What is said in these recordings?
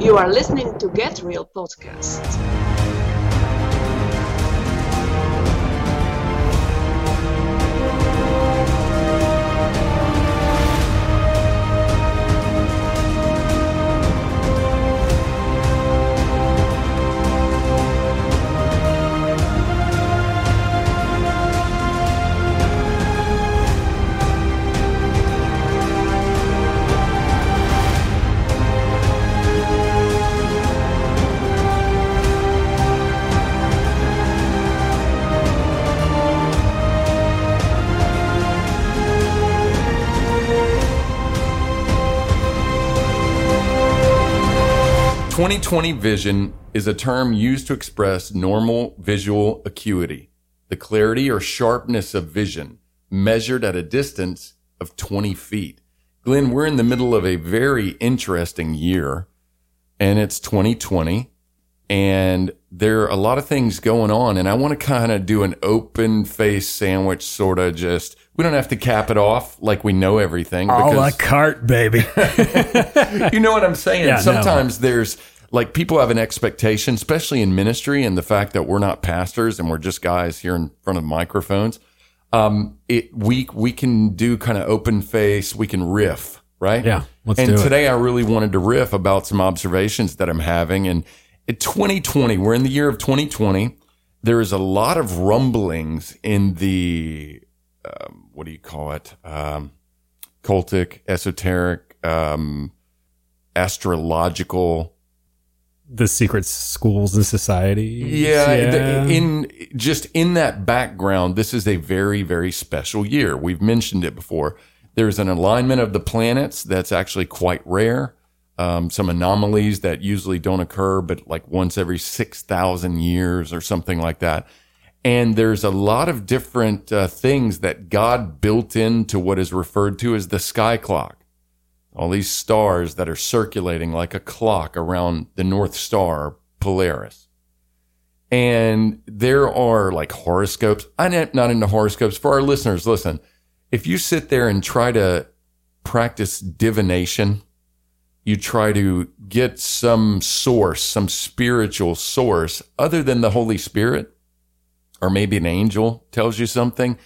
You are listening to Get Real Podcast. Twenty twenty vision is a term used to express normal visual acuity, the clarity or sharpness of vision measured at a distance of 20 feet. Glenn, we're in the middle of a very interesting year and it's 2020 and there are a lot of things going on and I want to kind of do an open face sandwich sort of just we don't have to cap it off like we know everything A la carte, baby. you know what I'm saying? Yeah, no. Sometimes there's like people have an expectation, especially in ministry, and the fact that we're not pastors and we're just guys here in front of microphones. Um, it we we can do kind of open face. We can riff, right? Yeah, let's and do it. today I really wanted to riff about some observations that I'm having. And in 2020, we're in the year of 2020. There is a lot of rumblings in the um, what do you call it? Um, cultic, esoteric, um, astrological. The secret schools and societies. Yeah, the- in just in that background, this is a very very special year. We've mentioned it before. There's an alignment of the planets that's actually quite rare. Um, some anomalies that usually don't occur, but like once every six thousand years or something like that. And there's a lot of different uh, things that God built into what is referred to as the sky clock all these stars that are circulating like a clock around the North Star Polaris. And there are like horoscopes. I'm not into horoscopes. For our listeners, listen, if you sit there and try to practice divination, you try to get some source, some spiritual source other than the Holy Spirit, or maybe an angel tells you something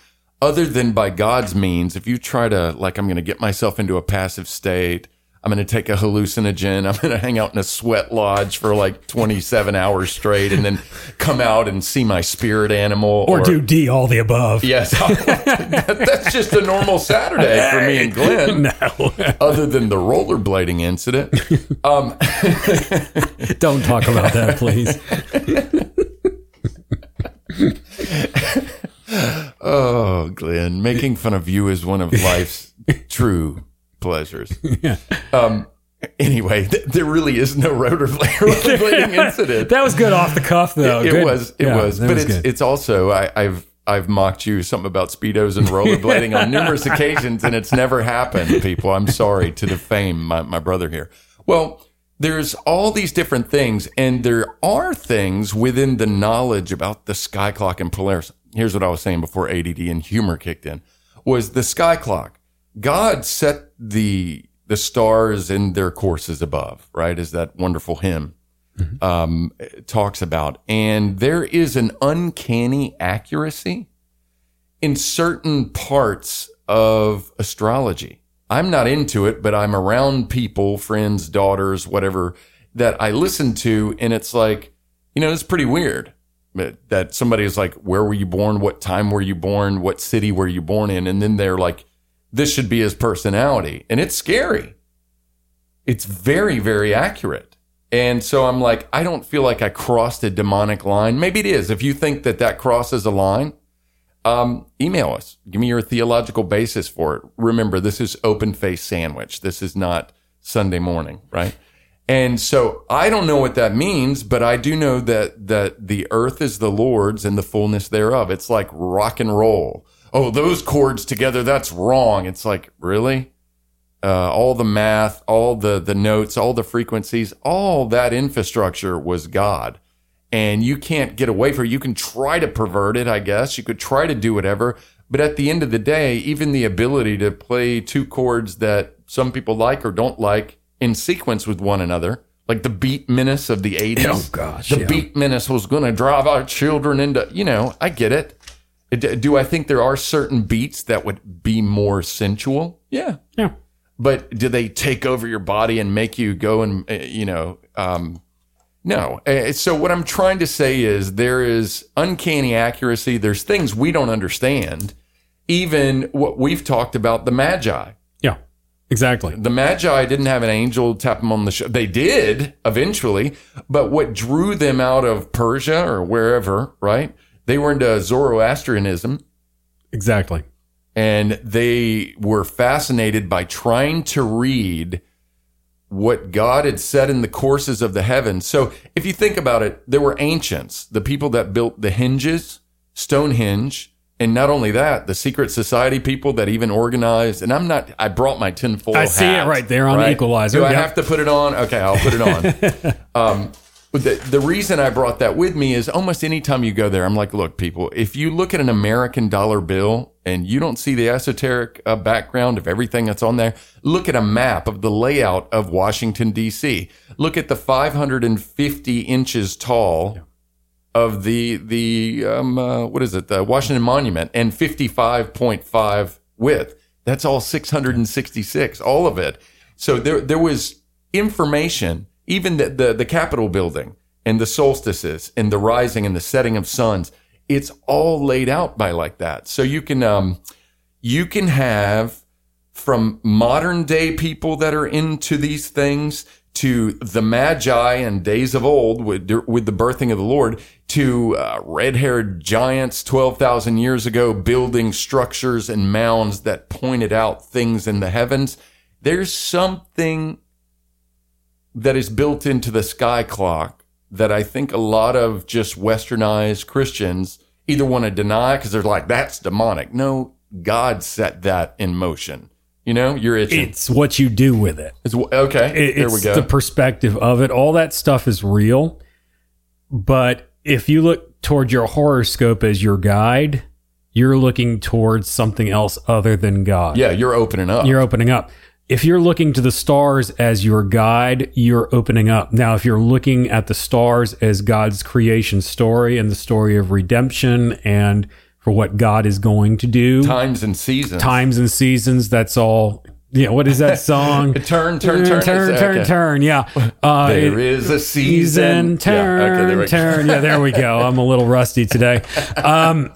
other than by God's means, if you try to, like, I'm going to get myself into a passive state, I'm going to take a hallucinogen, I'm going to hang out in a sweat lodge for like 27 hours straight and then come out and see my spirit animal. Or, do D, all the above. Yes. That- that's just a normal Saturday for me and Glenn, No, other than the rollerblading incident. Um, don't talk about that, please. Oh, Glenn, making fun of you is one of life's true pleasures. Yeah. Um, anyway, th- there really is no rollerblading, rollerblading incident. That was good off the cuff, though. it Good. was, it Yeah, was, but was it's good. it's also I, I've I've mocked you something about speedos and rollerblading on numerous occasions, and it's never happened. People, I'm sorry to defame my my brother here. Well, there's all these different things, and there are things within the knowledge about the sky clock and Polaris. Here's what I was saying before ADD and humor kicked in: was the sky clock. God set the the stars in their courses above, right? Is that wonderful hymn um, talks about. And there is an uncanny accuracy in certain parts of astrology. I'm not into it, but I'm around people, friends, daughters, whatever, that I listen to, and it's like, you know, it's pretty weird that somebody is like, where were you born? What time were you born? What city were you born in? And then they're like, this should be his personality. And it's scary. It's very, very accurate. And so I'm like, I don't feel like I crossed a demonic line. Maybe it is. If you think that that crosses a line, um, email us. Give me your theological basis for it. Remember, this is open face sandwich. This is not Sunday morning, right? And so I don't know what that means, but I do know that that the earth is the Lord's and the fullness thereof. It's like rock and roll. Oh, those chords together, that's wrong. It's like, really? Uh, all the math, all the the notes, all the frequencies, all that infrastructure was God. And you can't get away from it. You can try to pervert it, I guess. You could try to do whatever. But at the end of the day, even the ability to play two chords that some people like or don't like in sequence with one another, like the beat menace of the 80s. Oh, gosh, The yeah. beat menace was going to drive our children into, you know, I get it. D- Do I think there are certain beats that would be more sensual? Yeah. Yeah. But do they take over your body and make you go and, uh, you know, um, no. Uh, So what I'm trying to say is there is uncanny accuracy. There's things we don't understand. Even what we've talked about, the Magi. Exactly. The Magi didn't have an angel tap them on the shoulder. They did eventually, but what drew them out of Persia or wherever, right? They were into Zoroastrianism Exactly. and they were fascinated by trying to read what God had said in the courses of the heavens. So if you think about it, there were ancients, the people that built the hinges, Stonehenge, and not only that, the secret society people that even organized. And I'm not. I brought my tinfoil. I see it right there on the Equalizer, Do I have to put it on? Okay, I'll put it on. um, the, the reason I brought that with me is almost anytime you go there, I'm like, look, people, if you look at an American dollar bill and you don't see the esoteric uh, background of everything that's on there, look at a map of the layout of Washington, D.C. Look at the 550 inches tall of the, the, um, uh, what is it, the Washington Monument and 55.5 width. That's all 666, all of it. So there, there was information, even the, the, the Capitol building and the solstices and the rising and the setting of suns. It's all laid out by like that. So you can, um, you can have from modern day people that are into these things to the magi and days of old with, with the birthing of the Lord to uh, red haired giants 12,000 years ago building structures and mounds that pointed out things in the heavens. There's something that is built into the sky clock that I think a lot of just westernized Christians either want to deny because they're like, that's demonic. No, God set that in motion. You know, you're itching. It's what you do with it. It's, okay, It- there we go. the perspective of it. All that stuff is real. But if you look toward your horoscope as your guide, you're looking towards something else other than God. yeah, you're opening up. You're opening up. If you're looking to the stars as your guide, you're opening up. Now, if you're looking at the stars as God's creation story and the story of redemption and for what God is going to do, Times and seasons. times and seasons, that's all. Yeah, what is that song? Turn, turn, turn. turn, turn, Okay. turn. Yeah. Uh, There is a season. season turn, Yeah, okay, there turn. Yeah, there we go. I'm a little rusty today. Um,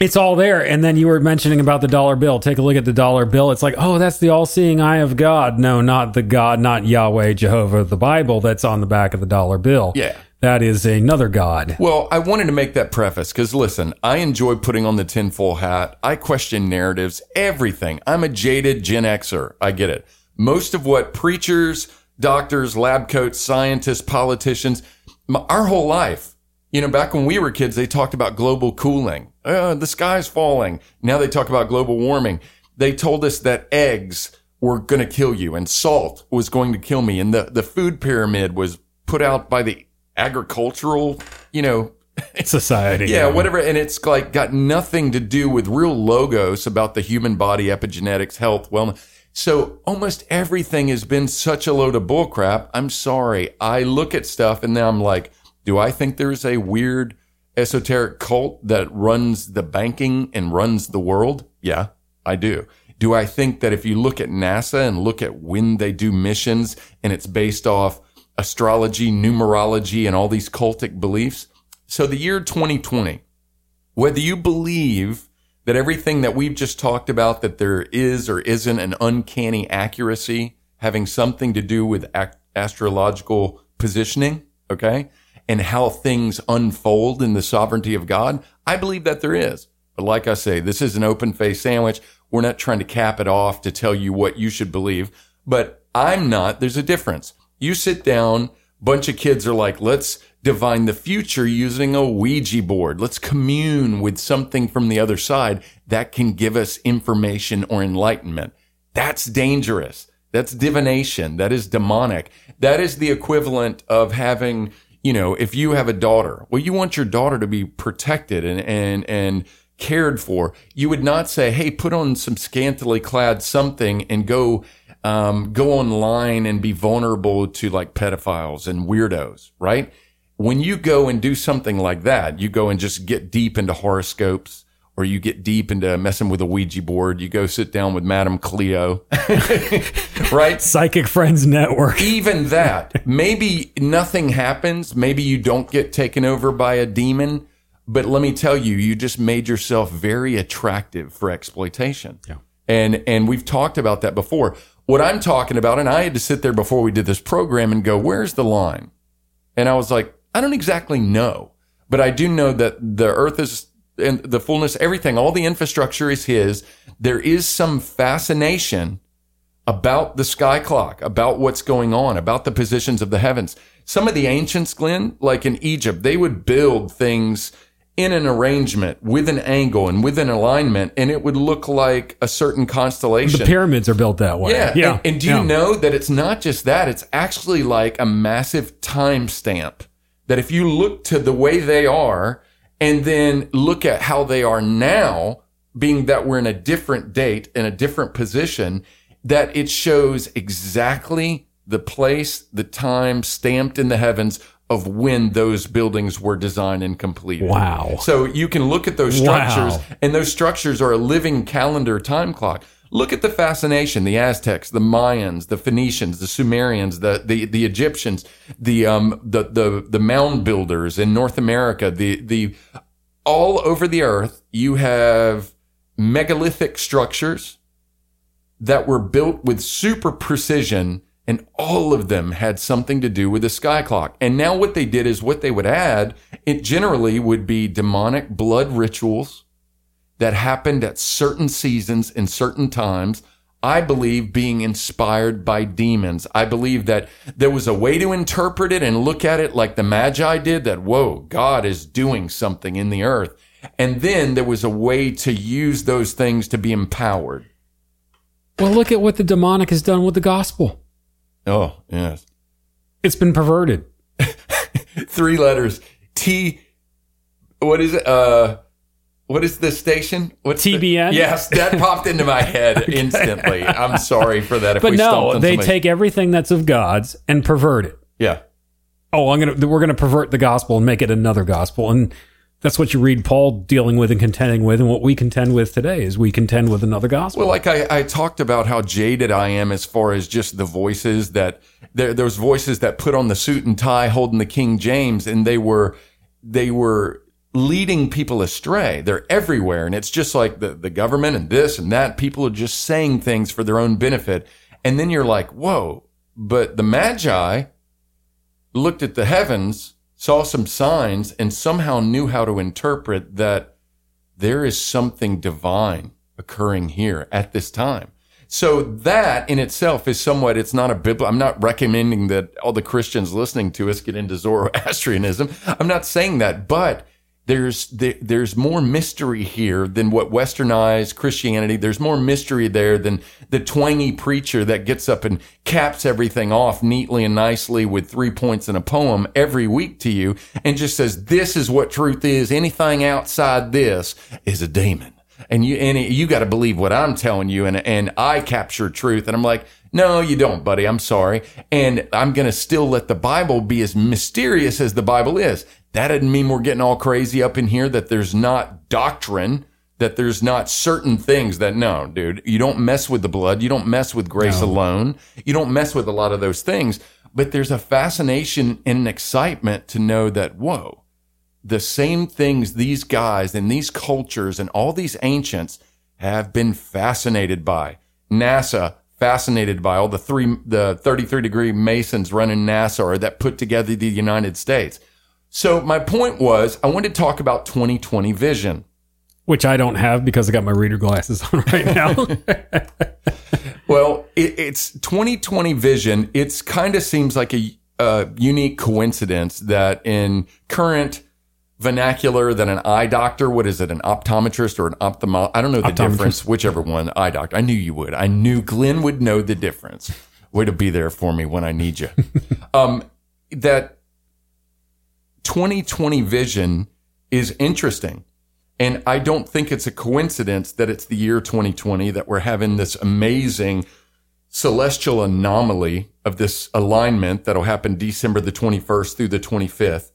it's all there. And then you were mentioning about the dollar bill. Take a look at the dollar bill. It's like, oh, that's the all seeing eye of God. No, not the God, not Yahweh, Jehovah, the Bible that's on the back of the dollar bill. Yeah. That is another God. Well, I wanted to make that preface because listen, I enjoy putting on the tinfoil hat. I question narratives, everything. I'm a jaded Gen Xer. I get it. Most of what preachers, doctors, lab coats, scientists, politicians, m- our whole life, you know, back when we were kids, they talked about global cooling. Uh, the sky's falling. Now they talk about global warming. They told us that eggs were going to kill you and salt was going to kill me. And the, the food pyramid was put out by the agricultural, you know, Society. yeah, whatever. And it's like got nothing to do with real logos about the human body, epigenetics, health, wellness. So almost everything has been such a load of bullcrap. I'm sorry. I look at stuff and then I'm like, do I think there's a weird esoteric cult that runs the banking and runs the world? Yeah, I do. Do I think that if you look at NASA and look at when they do missions and it's based off astrology, numerology, and all these cultic beliefs? So the year 2020, whether you believe that everything that we've just talked about, that there is or isn't an uncanny accuracy having something to do with astrological positioning, okay, and how things unfold in the sovereignty of God, I believe that there is. But like I say, this is an open face sandwich. We're not trying to cap it off to tell you what you should believe, but I'm not. There's a difference. You sit down, bunch of kids are like, let's divine the future using a Ouija board. Let's commune with something from the other side that can give us information or enlightenment. That's dangerous. That's divination. That is demonic. That is the equivalent of having, you know, if you have a daughter, well, you want your daughter to be protected and, and, and cared for. You would not say, Hey, put on some scantily clad something and go um, go online and be vulnerable to like pedophiles and weirdos, right? When you go and do something like that, you go and just get deep into horoscopes or you get deep into messing with a Ouija board. You go sit down with Madame Cleo, right? Psychic Friends Network. Even that, maybe nothing happens. Maybe you don't get taken over by a demon. But let me tell you, you just made yourself very attractive for exploitation. Yeah. And, and we've talked about that before. What I'm talking about, and I had to sit there before we did this program and go, where's the line? And I was like, I don't exactly know, but I do know that the earth is and the fullness, everything, all the infrastructure is his. There is some fascination about the sky clock, about what's going on, about the positions of the heavens. Some of the ancients, Glenn, like in Egypt, they would build things in an arrangement with an angle and with an alignment, and it would look like a certain constellation. The pyramids are built that way. Yeah. Yeah. And, and do you yeah. know that it's not just that? It's actually like a massive time stamp that if you look to the way they are and then look at how they are now, being that we're in a different date in a different position, that it shows exactly the place, the time stamped in the heavens of when those buildings were designed and completed. Wow. So you can look at those Wow. structures and those structures are a living calendar time clock. Look at the fascination, the Aztecs, the Mayans, the Phoenicians, the Sumerians, the, the, the Egyptians, the, um, the, the, the mound builders in North America, the, the, all over the earth, you have megalithic structures that were built with super precision and all of them had something to do with the sky clock. And now what they did is what they would add, it generally would be demonic blood rituals that happened at certain seasons and certain times. I believe being inspired by demons. I believe that there was a way to interpret it and look at it like the Magi did that, whoa, God is doing something in the earth. And then there was a way to use those things to be empowered. Well, look at what the demonic has done with the gospel. Oh, yes. It's been perverted. Three letters. T. What is it? Uh, what is the station? What's the- TBN? yes, that popped into my head instantly. I'm sorry for that. If But no, they somebody. take everything that's of God's and pervert it. Yeah. Oh, I'm gonna we're gonna pervert the gospel and make it another gospel, and that's what you read Paul dealing with and contending with, and what we contend with today is we contend with another gospel. Well, like I, I talked about how jaded I am as far as just the voices that there, those voices that put on the suit and tie holding the King James and they were, they were leading people astray. They're everywhere. And it's just like the, the government and this and that. People are just saying things for their own benefit. And then you're like, whoa, but the Magi looked at the heavens, saw some signs and somehow knew how to interpret that there is something divine occurring here at this time. So that in itself is somewhat, it's not a biblical, I'm not recommending that all the Christians listening to us get into Zoroastrianism. I'm not saying that, but there's, there, there's more mystery here than what westernized Christianity. There's more mystery there than the twangy preacher that gets up and caps everything off neatly and nicely with three points in a poem every week to you and just says, this is what truth is. Anything outside this is a demon and you and you got to believe what I'm telling you, and and I capture truth, and I'm like, no, you don't, buddy. I'm sorry, and I'm gonna still let the Bible be as mysterious as the Bible is. That doesn't mean we're getting all crazy up in here. That there's not doctrine. That there's not certain things that no, dude, you don't mess with the blood. You don't mess with grace alone. You don't mess with a lot of those things. But there's a fascination and an excitement to know that, whoa, the same things these guys and these cultures and all these ancients have been fascinated by. NASA fascinated by all the three, the 33 degree Masons running NASA or that put together the United States. So my point was I wanted to talk about 2020 vision. which I don't have because I got my reader glasses on right now. Well, it, it's 2020 vision. It's kind of seems like a, a unique coincidence that in current vernacular that an eye doctor, what is it, an optometrist or an ophthalmo? I don't know the difference, whichever one, eye doctor. I knew you would. I knew Glenn would know the difference. Way to be there for me when I need you. um, that 2020 vision is interesting. And I don't think it's a coincidence that it's the year 2020 that we're having this amazing celestial anomaly of this alignment that'll happen December the 21st through the 25th.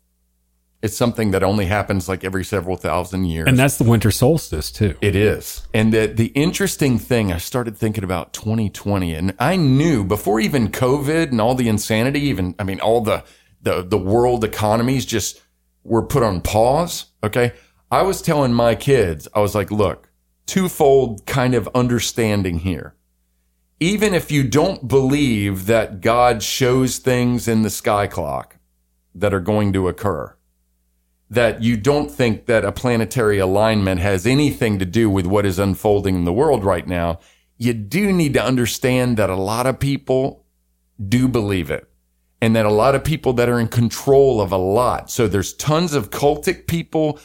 It's something that only happens like every several thousand years. And that's the winter solstice too. It is. And the, the interesting thing, I started thinking about 2020 and I knew before even COVID and all the insanity, even, I mean, all the, the, the world economies just were put on pause. Okay. I was telling my kids, I was like, look, twofold kind of understanding here. Even if you don't believe that God shows things in the sky clock that are going to occur, that you don't think that a planetary alignment has anything to do with what is unfolding in the world right now, you do need to understand that a lot of people do believe it and that a lot of people that are in control of a lot. So there's tons of cultic people,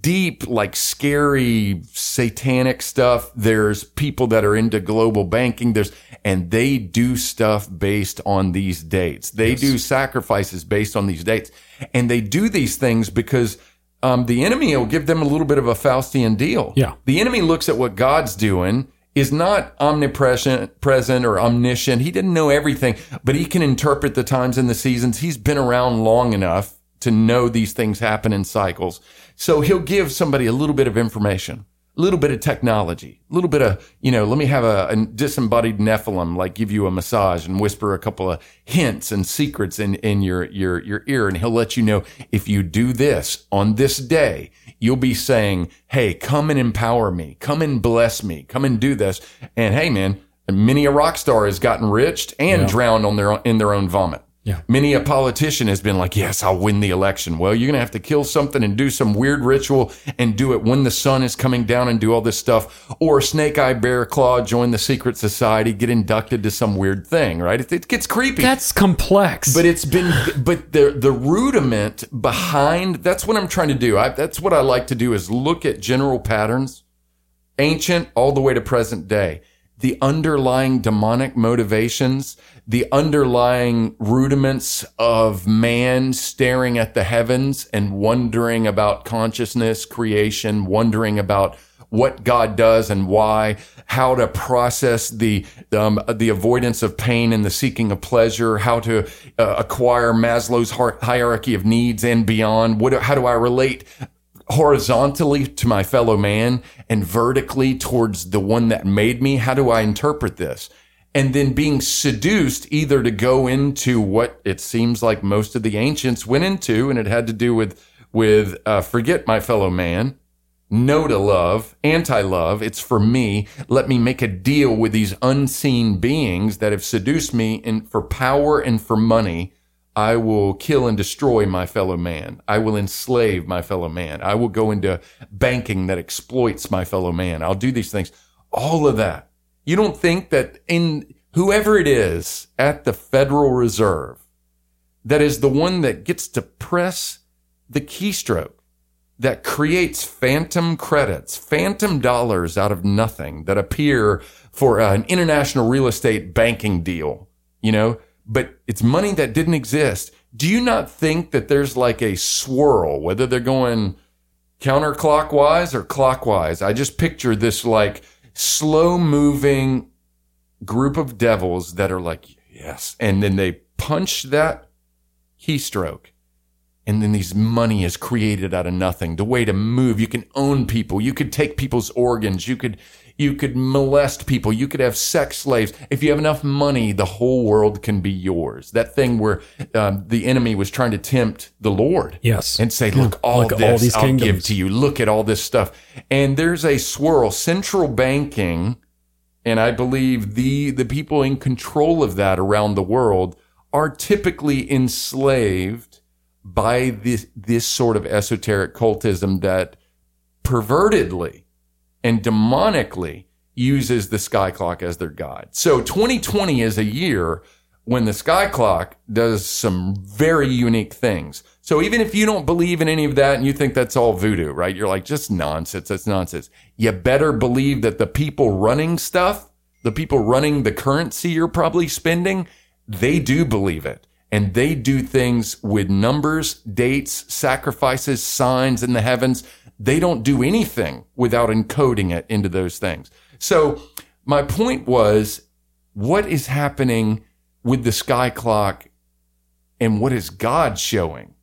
deep, like scary satanic stuff. There's people that are into global banking. There's, and they do stuff based on these dates. They yes. do sacrifices based on these dates. And they do these things because um, the enemy will give them a little bit of a Faustian deal. Yeah. The enemy looks at what God's doing is not omnipresent, present or omniscient. He didn't know everything, but he can interpret the times and the seasons. He's been around long enough to know these things happen in cycles. So he'll give somebody a little bit of information a little bit of technology, a little bit of, you know, let me have a, a, disembodied Nephilim, like give you a massage and whisper a couple of hints and secrets in, in your, your, your ear. And he'll let you know if you do this on this day, you'll be saying, Hey, come and empower me. Come and bless me. Come and do this. And hey, man, many a rock star has gotten rich and yeah. drowned on their, in their own vomit. Yeah. Many a politician has been like, yes, I'll win the election. Well, you're going to have to kill something and do some weird ritual and do it when the sun is coming down and do all this stuff. Or Snake Eye Bear Claw, join the secret society, get inducted to some weird thing, right? It, it gets creepy. That's complex. But it's been, but the, the rudiment behind, that's what I'm trying to do. I, that's what I like to do is look at general patterns, ancient all the way to present day the underlying demonic motivations, the underlying rudiments of man staring at the heavens and wondering about consciousness, creation, wondering about what God does and why, how to process the um, the avoidance of pain and the seeking of pleasure, how to uh, acquire Maslow's hierarchy of needs and beyond. What, how do I relate horizontally to my fellow man and vertically towards the one that made me? How do I interpret this? And then being seduced either to go into what it seems like most of the ancients went into, and it had to do with, with, uh, forget my fellow man, no to love, anti love. It's for me. Let me make a deal with these unseen beings that have seduced me in, for power and for money I will kill and destroy my fellow man. I will enslave my fellow man. I will go into banking that exploits my fellow man. I'll do these things. All of that. You don't think that in whoever it is at the Federal Reserve that is the one that gets to press the keystroke that creates phantom credits, phantom dollars out of nothing that appear for an international real estate banking deal, you know, but it's money that didn't exist. Do you not think that there's like a swirl, whether they're going counterclockwise or clockwise? I just picture this like slow moving group of devils that are like, yes. And then they punch that keystroke. And then these money is created out of nothing. The way to move, you can own people. You could take people's organs. You could, you could molest people. You could have sex slaves. If you have enough money, the whole world can be yours. That thing where um, the enemy was trying to tempt the Lord. Yes. And say, look, all look, this all these I'll kingdoms. give to you. Look at all this stuff. And there's a swirl. Central banking, and I believe the, the people in control of that around the world are typically enslaved by this, this sort of esoteric cultism that pervertedly and demonically uses the sky clock as their god. So 2020 is a year when the sky clock does some very unique things. So even if you don't believe in any of that and you think that's all voodoo, right? You're like, just nonsense. That's nonsense. You better believe that the people running stuff, the people running the currency you're probably spending, they do believe it. And they do things with numbers, dates, sacrifices, signs in the heavens they don't do anything without encoding it into those things. So my point was what is happening with the sky clock and what is God showing?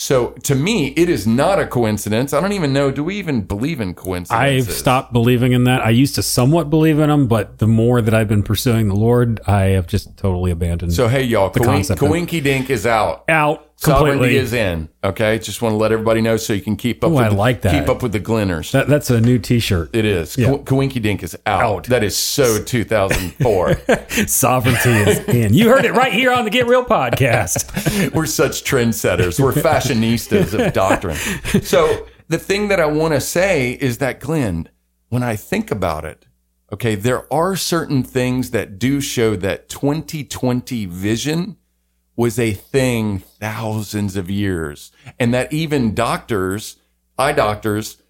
So to me, it is not a coincidence. I don't even know. Do we even believe in coincidences? I've stopped believing in that. I used to somewhat believe in them, but the more that I've been pursuing the Lord, I have just totally abandoned. So hey, y'all, The concept Coinky Dink is out. out Sovereignty is in. Okay, just want to let everybody know so you can keep up. Ooh, with I the, like that. Keep up with the Glinners. That, that's a new T-shirt. it is. Yeah. Coinky Dink is out. Out. That is so 2004. Sovereignty is in. You heard it right here on the Get Real podcast. We're such trendsetters. We're fashionistas of doctrine. So the thing that I want to say is that Glenn, when I think about it, okay, there are certain things that do show that 2020 vision was a thing thousands of years and that even doctors, eye doctors,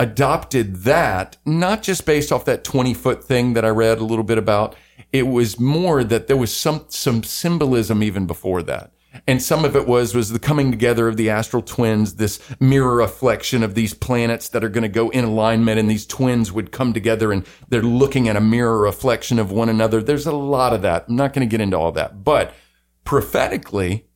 adopted that, not just based off that 20 foot thing that I read a little bit about. It was more that there was some, some symbolism even before that. And some of it was, was the coming together of the astral twins, this mirror reflection of these planets that are going to go in alignment and these twins would come together and they're looking at a mirror reflection of one another. There's a lot of that. I'm not going to get into all that, but prophetically,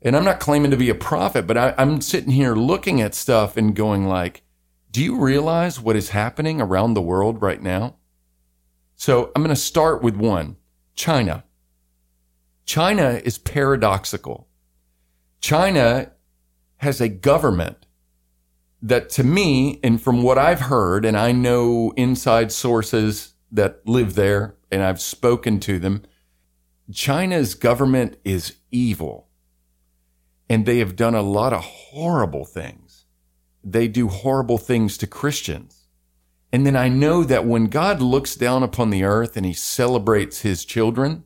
and I'm not claiming to be a prophet, but I, I'm sitting here looking at stuff and going like, do you realize what is happening around the world right now? So I'm going to start with one, China. China is paradoxical. China has a government that to me, and from what I've heard, and I know inside sources that live there and I've spoken to them, China's government is evil and they have done a lot of horrible things. They do horrible things to Christians. And then I know that when God looks down upon the earth and he celebrates his children,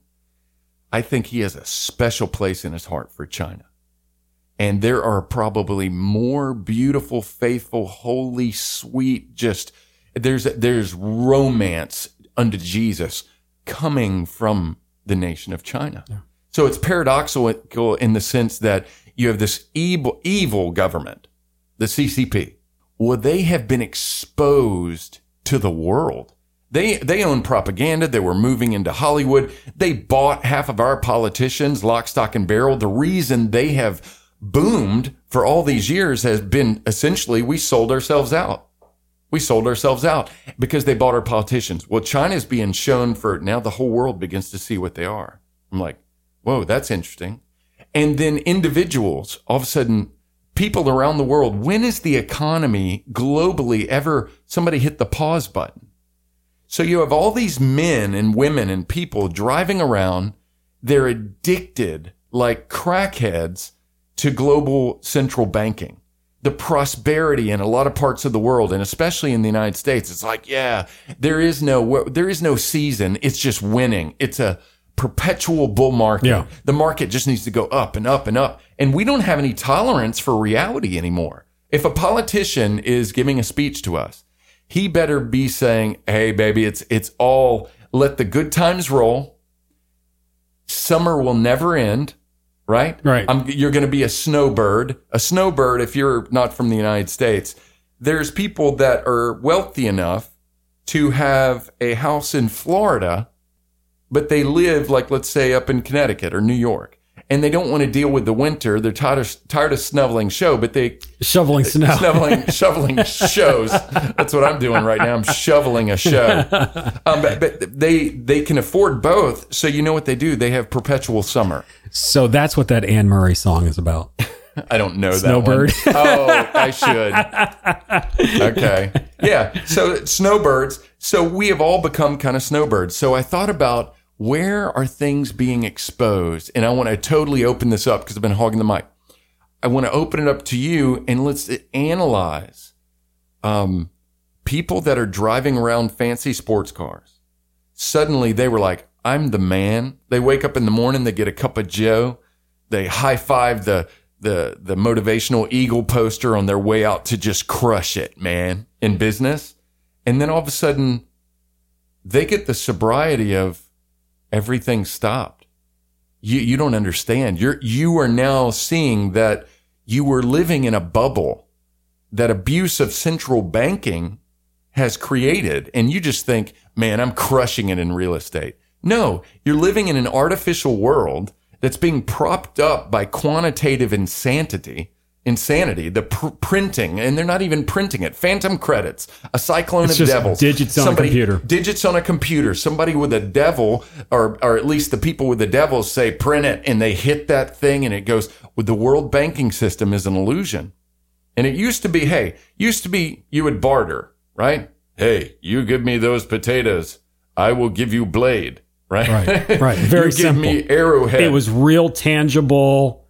I think he has a special place in his heart for China. And there are probably more beautiful, faithful, holy, sweet, just there's there's romance unto Jesus coming from the nation of China. So it's paradoxical in the sense that you have this evil, evil government, the CCP. Well, they have been exposed to the world. They, they own propaganda. They were moving into Hollywood. They bought half of our politicians, lock, stock, and barrel. The reason they have boomed for all these years has been essentially we sold ourselves out. We sold ourselves out because they bought our politicians. Well, China's being shown for now the whole world begins to see what they are. I'm like, whoa, that's interesting. And then individuals, all of a sudden, people around the world, when is the economy globally ever somebody hit the pause button? So you have all these men and women and people driving around. They're addicted like crackheads to global central banking. The prosperity in a lot of parts of the world and especially in the United States, it's like, yeah, there is no, there is no season. It's just winning. It's a perpetual bull market. Yeah. The market just needs to go up and up and up. And we don't have any tolerance for reality anymore. If a politician is giving a speech to us, he better be saying, Hey, baby, it's, it's all let the good times roll. Summer will never end. Right? Right. I'm, you're going to be a snowbird. A snowbird, if you're not from the United States, there's people that are wealthy enough to have a house in Florida, but they live like, let's say up in Connecticut or New York and they don't want to deal with the winter. They're tired of, tired of snuffling show, but they Shoveling snow. snuffling, shoveling shows. That's what I'm doing right now. I'm shoveling a show. Um, but, but they, they can afford both. So you know what they do? They have perpetual summer. So that's what that Anne Murray song is about. I don't know that Snowbird. Oh, I should. Okay. Yeah. So snowbirds. So we have all become kind of snowbirds. So I thought about where are things being exposed? And I want to totally open this up because I've been hogging the mic. I want to open it up to you and let's analyze um, people that are driving around fancy sports cars. Suddenly they were like, I'm the man. They wake up in the morning, they get a cup of Joe, they high five the the the motivational eagle poster on their way out to just crush it, man, in business. And then all of a sudden they get the sobriety of everything stopped. You you don't understand. You're you are now seeing that you were living in a bubble that abuse of central banking has created and you just think, "Man, I'm crushing it in real estate." No, you're living in an artificial world that's being propped up by quantitative insanity. Insanity, the pr- printing, and they're not even printing it. Phantom credits, a cyclone It's of devils, digits on a computer. digits on a computer. Somebody with a devil, or or at least the people with the devils say print it, and they hit that thing, and it goes. With the world banking system is an illusion, and it used to be, hey, used to be you would barter, right? Hey, you give me those potatoes, I will give you blade, right? Right, right. Very you give simple. me arrowhead. It was real, tangible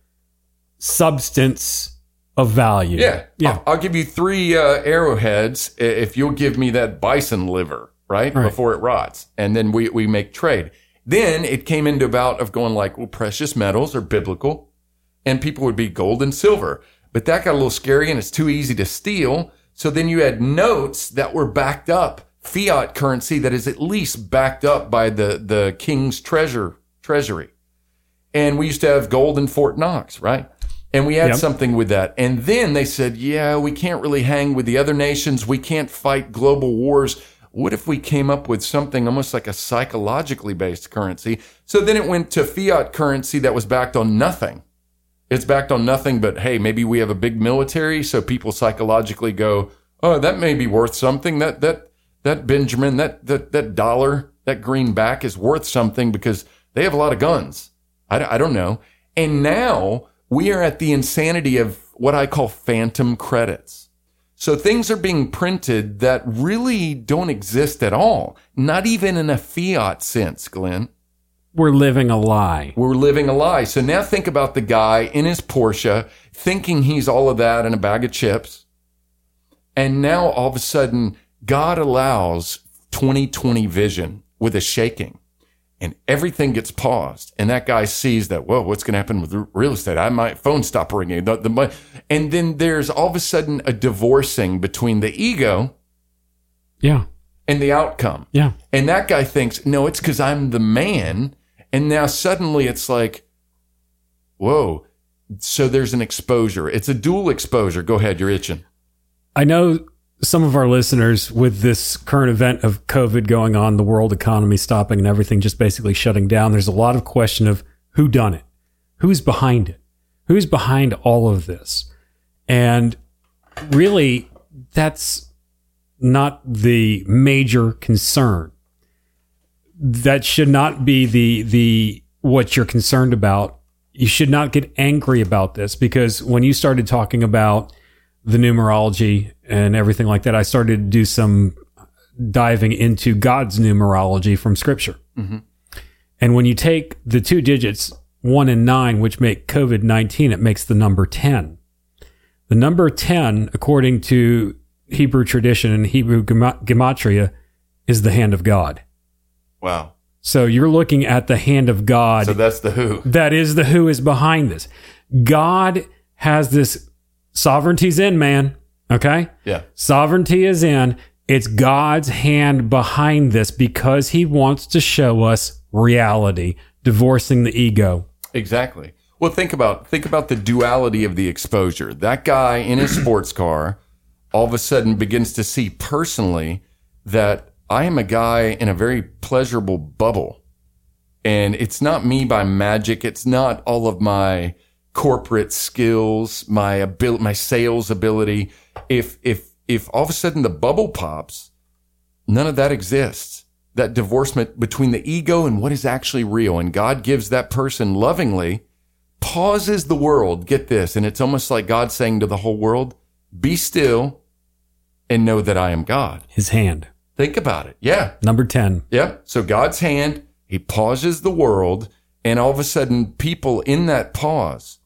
substance of value. Yeah. Yeah. I'll, I'll give you three uh, arrowheads if you'll give me that bison liver, right? Right. Before it rots. And then we, we make trade. Then it came into about of going like, well, precious metals are biblical and people would be gold and silver. But that got a little scary and it's too easy to steal. So then you had notes that were backed up, fiat currency that is at least backed up by the, the king's treasure, treasury. And we used to have gold in Fort Knox, right? And we had Yep. something with that. And then they said, yeah, we can't really hang with the other nations. We can't fight global wars. What if we came up with something almost like a psychologically based currency? So then it went to fiat currency that was backed on nothing. It's backed on nothing but, hey, maybe we have a big military. So people psychologically go, oh, that may be worth something. That, that, that Benjamin, that, that, that dollar, that greenback is worth something because they have a lot of guns. I, I don't know. And now we are at the insanity of what I call phantom credits. So things are being printed that really don't exist at all. Not even in a fiat sense, Glenn. We're living a lie. We're living a lie. So now think about the guy in his Porsche thinking he's all of that in a bag of chips. And now all of a sudden, God allows 2020 vision with a shaking and everything gets paused. And that guy sees that, whoa, what's going to happen with real estate? I might phone stop ringing. The, the, and then there's all of a sudden a divorcing between the ego Yeah. and the outcome. Yeah. And that guy thinks, no, it's because I'm the man. And now suddenly it's like, whoa. So there's an exposure. It's a dual exposure. Go ahead. You're itching. I know some of our listeners with this current event of COVID going on, the world economy stopping and everything just basically shutting down. There's a lot of question of who done it, who's behind it, who's behind all of this, and really, that's not the major concern. That should not be the the what you're concerned about. You should not get angry about this because when you started talking about the numerology and everything like that, I started to do some diving into God's numerology from scripture. Mm-hmm. And when you take the two digits, one and nine, which make COVID 19, it makes the number 10. The number 10, according to Hebrew tradition and Hebrew gematria, is the hand of God. Wow. So you're looking at the hand of God So that's the who. that is the who is behind this. God has this sovereignty's in, man. Okay. Yeah. Sovereignty is in. It's God's hand behind this because he wants to show us reality, divorcing the ego. Exactly. Well, think about think about the duality of the exposure. That guy in his sports car all of a sudden begins to see personally that I am a guy in a very pleasurable bubble. And it's not me by magic. It's not all of my corporate skills, my ability, my sales ability. If, if, if all of a sudden the bubble pops, none of that exists. That divorcement between the ego and what is actually real. And God gives that person lovingly, pauses the world. Get this. And it's almost like God saying to the whole world, be still and know that I am God. His hand. Think about it. Yeah. Number 10. Yep. So God's hand, he pauses the world, and all of a sudden, people in that pause,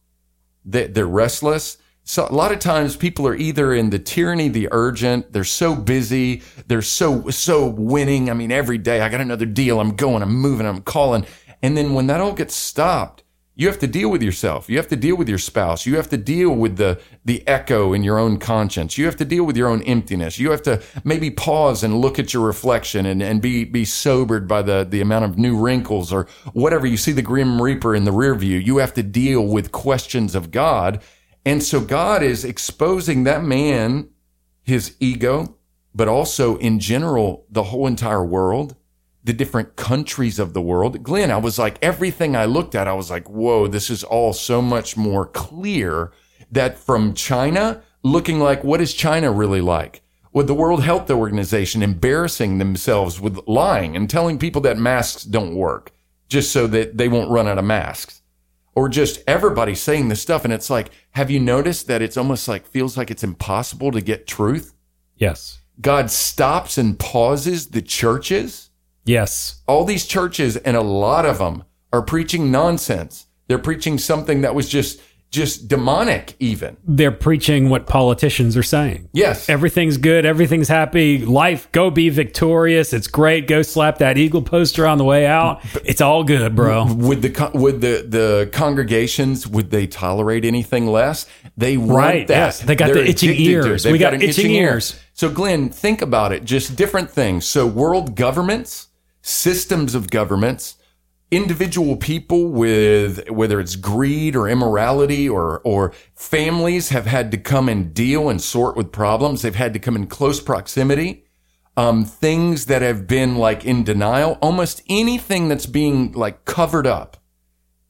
they're restless. So a lot of times people are either in the tyranny, the urgent, they're so busy, they're so, so winning. I mean, every day I got another deal. I'm going, I'm moving, I'm calling. And then when that all gets stopped, you have to deal with yourself. You have to deal with your spouse. You have to deal with the, the echo in your own conscience. You have to deal with your own emptiness. You have to maybe pause and look at your reflection and, and be, be sobered by the, the amount of new wrinkles or whatever. You see the grim reaper in the rear view. You have to deal with questions of God. And so God is exposing that man, his ego, but also in general, the whole entire world the different countries of the world. Glenn, I was like, everything I looked at, I was like, whoa, this is all so much more clear that from China, looking like what is China really like? With the World Health Organization embarrassing themselves with lying and telling people that masks don't work just so that they won't run out of masks. Or just everybody saying this stuff. And it's like, have you noticed that it's almost like feels like it's impossible to get truth? Yes. God stops and pauses the churches. Yes. All these churches and a lot of them are preaching nonsense. They're preaching something that was just just demonic even. They're preaching what politicians are saying. Yes. Everything's good. Everything's happy. Life, go be victorious. It's great. Go slap that eagle poster on the way out. It's all good, bro. Would the would the the congregations would they tolerate anything less? They want Right, that. yes. They got They're the itching addicted to it. ears. We got an itching ear. ears. So Glenn, think about it. Just different things. So world governments, systems of governments, individual people with whether it's greed or immorality or or families have had to come and deal and sort with problems. They've had to come in close proximity. Um, things that have been like in denial, almost anything that's being like covered up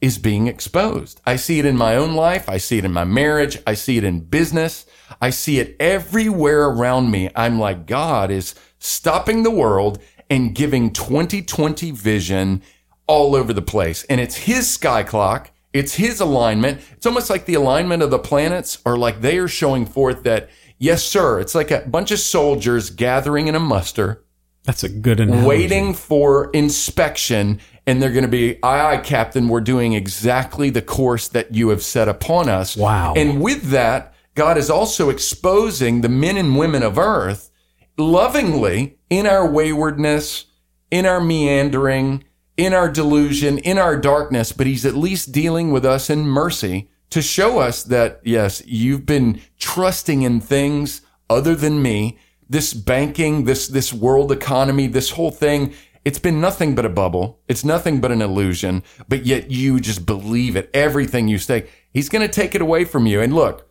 is being exposed. I see it in my own life. I see it in my marriage. I see it in business. I see it everywhere around me. I'm like, God is stopping the world and giving 2020 vision all over the place. And it's his sky clock. It's his alignment. It's almost like the alignment of the planets are like they are showing forth that, yes, sir. It's like a bunch of soldiers gathering in a muster That's a good analogy. waiting for inspection and they're going to be aye aye captain we're doing exactly the course that you have set upon us Wow. and with that god is also exposing the men and women of earth lovingly in our waywardness in our meandering in our delusion in our darkness but he's at least dealing with us in mercy to show us that yes you've been trusting in things other than me this banking, this, this world economy, this whole thing, it's been nothing but a bubble. It's nothing but an illusion, but yet you just believe it. Everything you say, he's going to take it away from you. And look,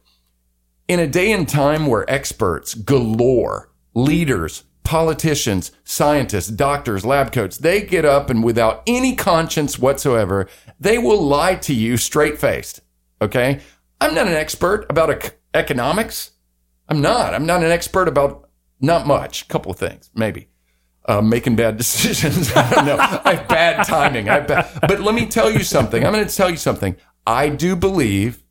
in a day and time where experts galore, leaders, politicians, scientists, doctors, lab coats, they get up and without any conscience whatsoever, they will lie to you straight faced. Okay. I'm not an expert about ec- economics. I'm not. I'm not an expert about not much. A couple of things, maybe. Uh, making bad decisions. I don't know. I have bad timing. I have bad, but let me tell you something. I'm going to tell you something. I do believe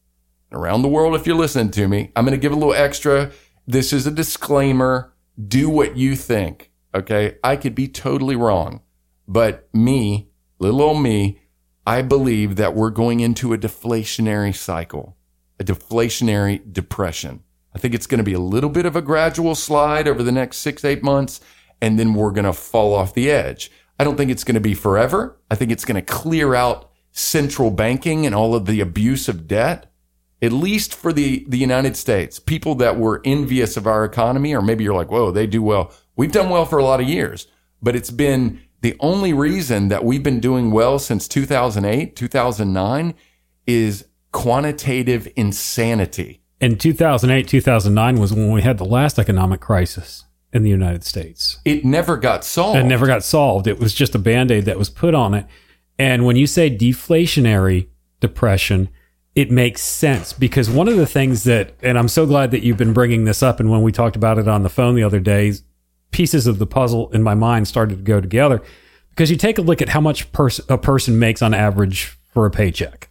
around the world, if you're listening to me, I'm going to give a little extra. This is a disclaimer. Do what you think. Okay. I could be totally wrong, but me, little old me, I believe that we're going into a deflationary cycle, a deflationary depression. I think it's going to be a little bit of a gradual slide over the next six, eight months, and then we're going to fall off the edge. I don't think it's going to be forever. I think it's going to clear out central banking and all of the abuse of debt, at least for the, the United States. People that were envious of our economy, or maybe you're like, whoa, they do well. We've done well for a lot of years, but it's been the only reason that we've been doing well since 2008, 2009 is quantitative insanity. In 2008, 2009 was when we had the last economic crisis in the United States. It never got solved. It never got solved. It was just a band aid that was put on it. And when you say deflationary depression, it makes sense because one of the things that, and I'm so glad that you've been bringing this up, and when we talked about it on the phone the other day, pieces of the puzzle in my mind started to go together because you take a look at how much pers- a person makes on average for a paycheck.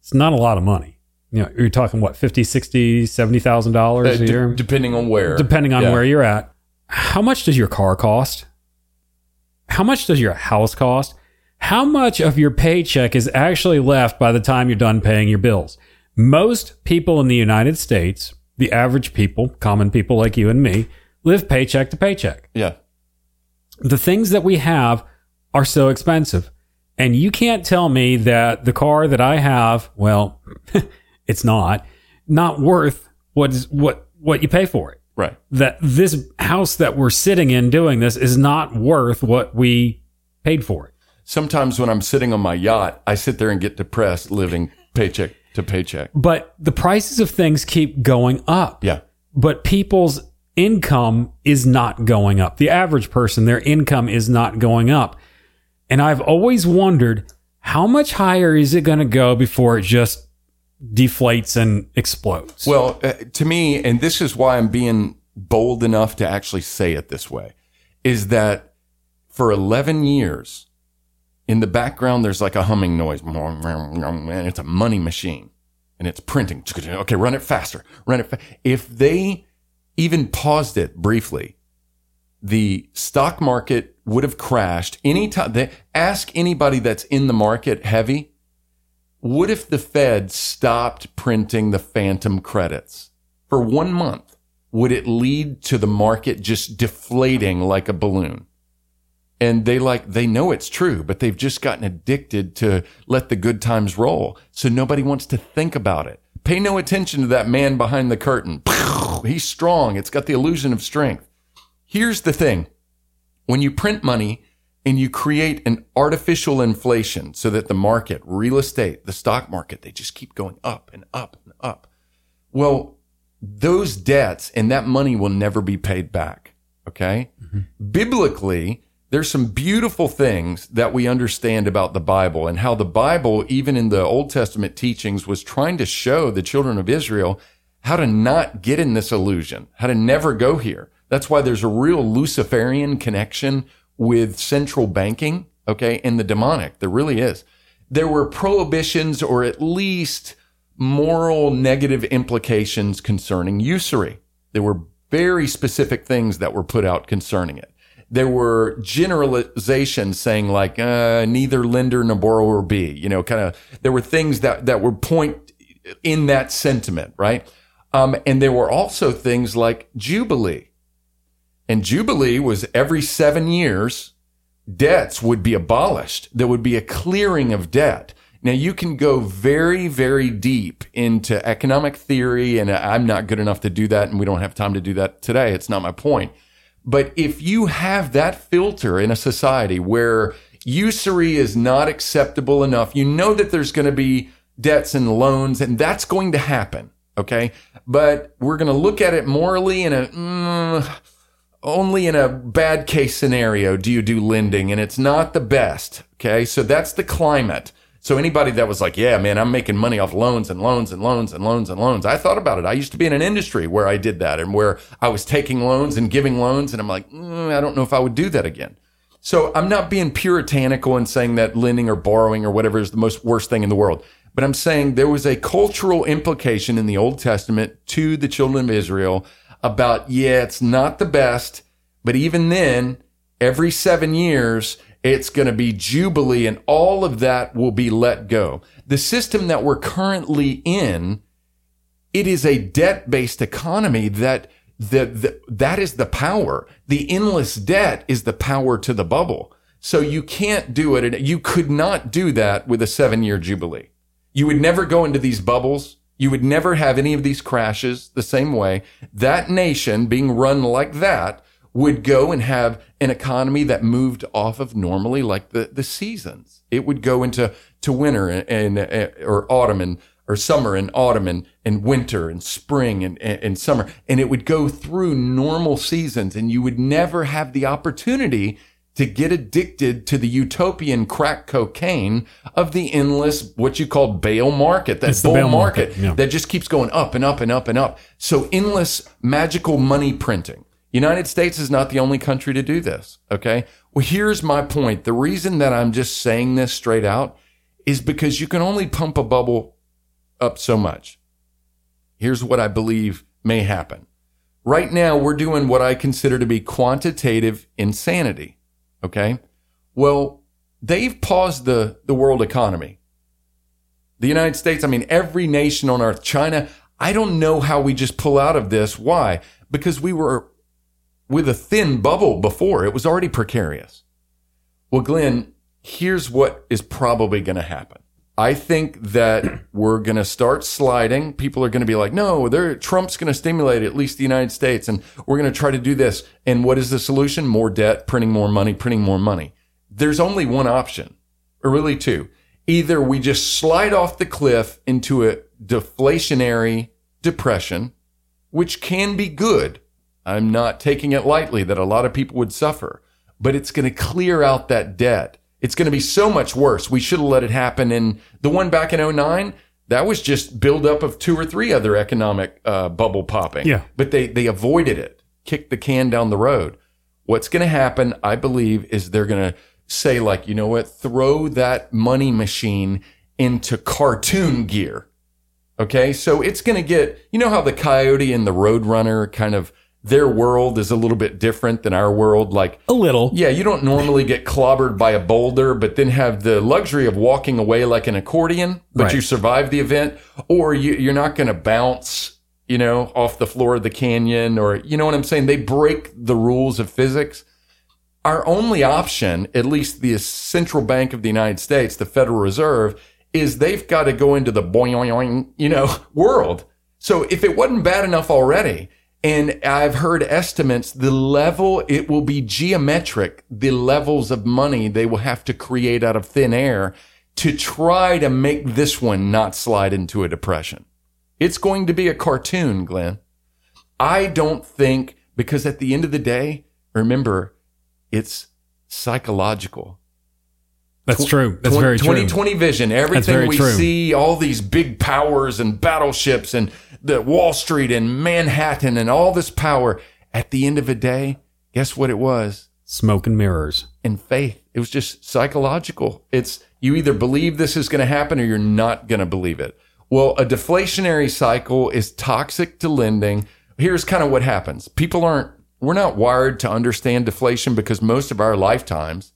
It's not a lot of money. You know, you're talking what, 50, 60, $70,000 Uh, a year? depending on where. depending on Yeah. where you're at. How much does your car cost? How much does your house cost? How much of your paycheck is actually left by the time you're done paying your bills? Most people in the United States, the average people, common people like you and me, live paycheck to paycheck. Yeah. The things that we have are so expensive. And you can't tell me that the car that I have, well, it's not, not worth what is what what you pay for it Right. that this house that we're sitting in doing this is not worth what we paid for it. Sometimes when I'm sitting on my yacht, I sit there and get depressed living paycheck to paycheck. But the prices of things keep going up. Yeah. But people's income is not going up. The average person, their income is not going up. And I've always wondered how much higher is it going to go before it just deflates and explodes? Well, uh, to me, and this is why I'm being bold enough to actually say it this way, is that for 11 years, in the background, there's like a humming noise, and it's a money machine, and it's printing. Okay, run it faster, run it. Fa- if they even paused it briefly, the stock market would have crashed anytime. They ask anybody that's in the market heavy, what if the Fed stopped printing the phantom credits for one month? Would it lead to the market just deflating like a balloon? And they like, they know it's true, but they've just gotten addicted to let the good times roll. So nobody wants to think about it. Pay no attention to that man behind the curtain. He's strong. It's got the illusion of strength. Here's the thing. When you print money and you create an artificial inflation so that the market, real estate, the stock market, they just keep going up and up and up. Well, those debts and that money will never be paid back. Okay. Mm-hmm. Biblically, there's some beautiful things that we understand about the Bible and how the Bible, even in the Old Testament teachings, was trying to show the children of Israel how to not get in this illusion, how to never go here. That's why there's a real Luciferian connection with central banking, okay, and the demonic. There really is. There were prohibitions or at least moral negative implications concerning usury. There were very specific things that were put out concerning it there were generalizations saying like uh, neither lender nor borrower be you know kind of there were things that that were point in that sentiment right um, and there were also things like jubilee and jubilee was every seven years debts would be abolished there would be a clearing of debt now you can go very, very deep into economic theory, and I'm not good enough to do that, and we don't have time to do that today. It's not my point. But if you have that filter in a society where usury is not acceptable enough, you know that there's going to be debts and loans, and that's going to happen. Okay. But we're going to look at it morally in a, mm, only in a bad case scenario do you do lending, and it's not the best. Okay. So that's the climate. So anybody that was like, yeah, man, I'm making money off loans and loans and loans and loans and loans. I thought about it. I used to be in an industry where I did that and where I was taking loans and giving loans. And I'm like, mm, I don't know if I would do that again. So I'm not being puritanical and saying that lending or borrowing or whatever is the most worst thing in the world. But I'm saying there was a cultural implication in the Old Testament to the children of Israel about, yeah, it's not the best, but even then, every seven years, it's going to be Jubilee and all of that will be let go. The system that we're currently in, it is a debt based economy that the, the, that is the power. The endless debt is the power to the bubble. So you can't do it. And You could not do that with a seven year Jubilee. You would never go into these bubbles. You would never have any of these crashes the same way. That nation being run like that would go and have an economy that moved off of normally like the, the seasons. It would go into to winter and, and uh, or autumn and or summer and autumn and, and winter and spring and, and, and summer. And it would go through normal seasons and you would never have the opportunity to get addicted to the utopian crack cocaine of the endless, what you call bail market, that bull market, market yeah. that just keeps going up and up and up and up. So endless magical money printing. United States is not the only country to do this. Okay. Well, here's my point. The reason that I'm just saying this straight out is because you can only pump a bubble up so much. Here's what I believe may happen. Right now, we're doing what I consider to be quantitative insanity. Okay. Well, they've paused the, the world economy. The United States, I mean, every nation on earth, China, I don't know how we just pull out of this. Why? Because we were with a thin bubble before. It was already precarious. Well, Glenn, here's what is probably going to happen. I think that we're going to start sliding. People are going to be like, no, Trump's going to stimulate at least the United States and we're going to try to do this. And what is the solution? More debt, printing more money, printing more money. There's only one option or really two. Either we just slide off the cliff into a deflationary depression, which can be good I'm not taking it lightly that a lot of people would suffer, but it's going to clear out that debt. It's going to be so much worse. We should have let it happen. And the one back in 09, that was just buildup of two or three other economic uh, bubble popping. Yeah. But they, they avoided it, kicked the can down the road. What's going to happen, I believe, is they're going to say, like, you know what? Throw that money machine into cartoon gear. Okay. So it's going to get, you know how the coyote and the roadrunner kind of, their world is a little bit different than our world. Like, A little. yeah, you don't normally get clobbered by a boulder, but then have the luxury of walking away like an accordion, but Right. you survive the event, or you, you're not going to bounce, you know, off the floor of the canyon, or you know what I'm saying? They break the rules of physics. Our only option, at least the central bank of the United States, the Federal Reserve, is they've got to go into the boing, you know, world. So if it wasn't bad enough already, and I've heard estimates, the level, it will be geometric, the levels of money they will have to create out of thin air to try to make this one not slide into a depression. It's going to be a cartoon, Glenn. I don't think, because at the end of the day, remember, it's psychological. That's true. That's Twen- very true. 2020 vision. Everything we true. see, all these big powers and battleships and the Wall Street and Manhattan and all this power. At the end of the day, guess what it was? Smoke and mirrors. In faith. It was just psychological. It's you either believe this is going to happen or you're not going to believe it. Well, a deflationary cycle is toxic to lending. Here's kind of what happens. People aren't, we're not wired to understand deflation because most of our lifetimes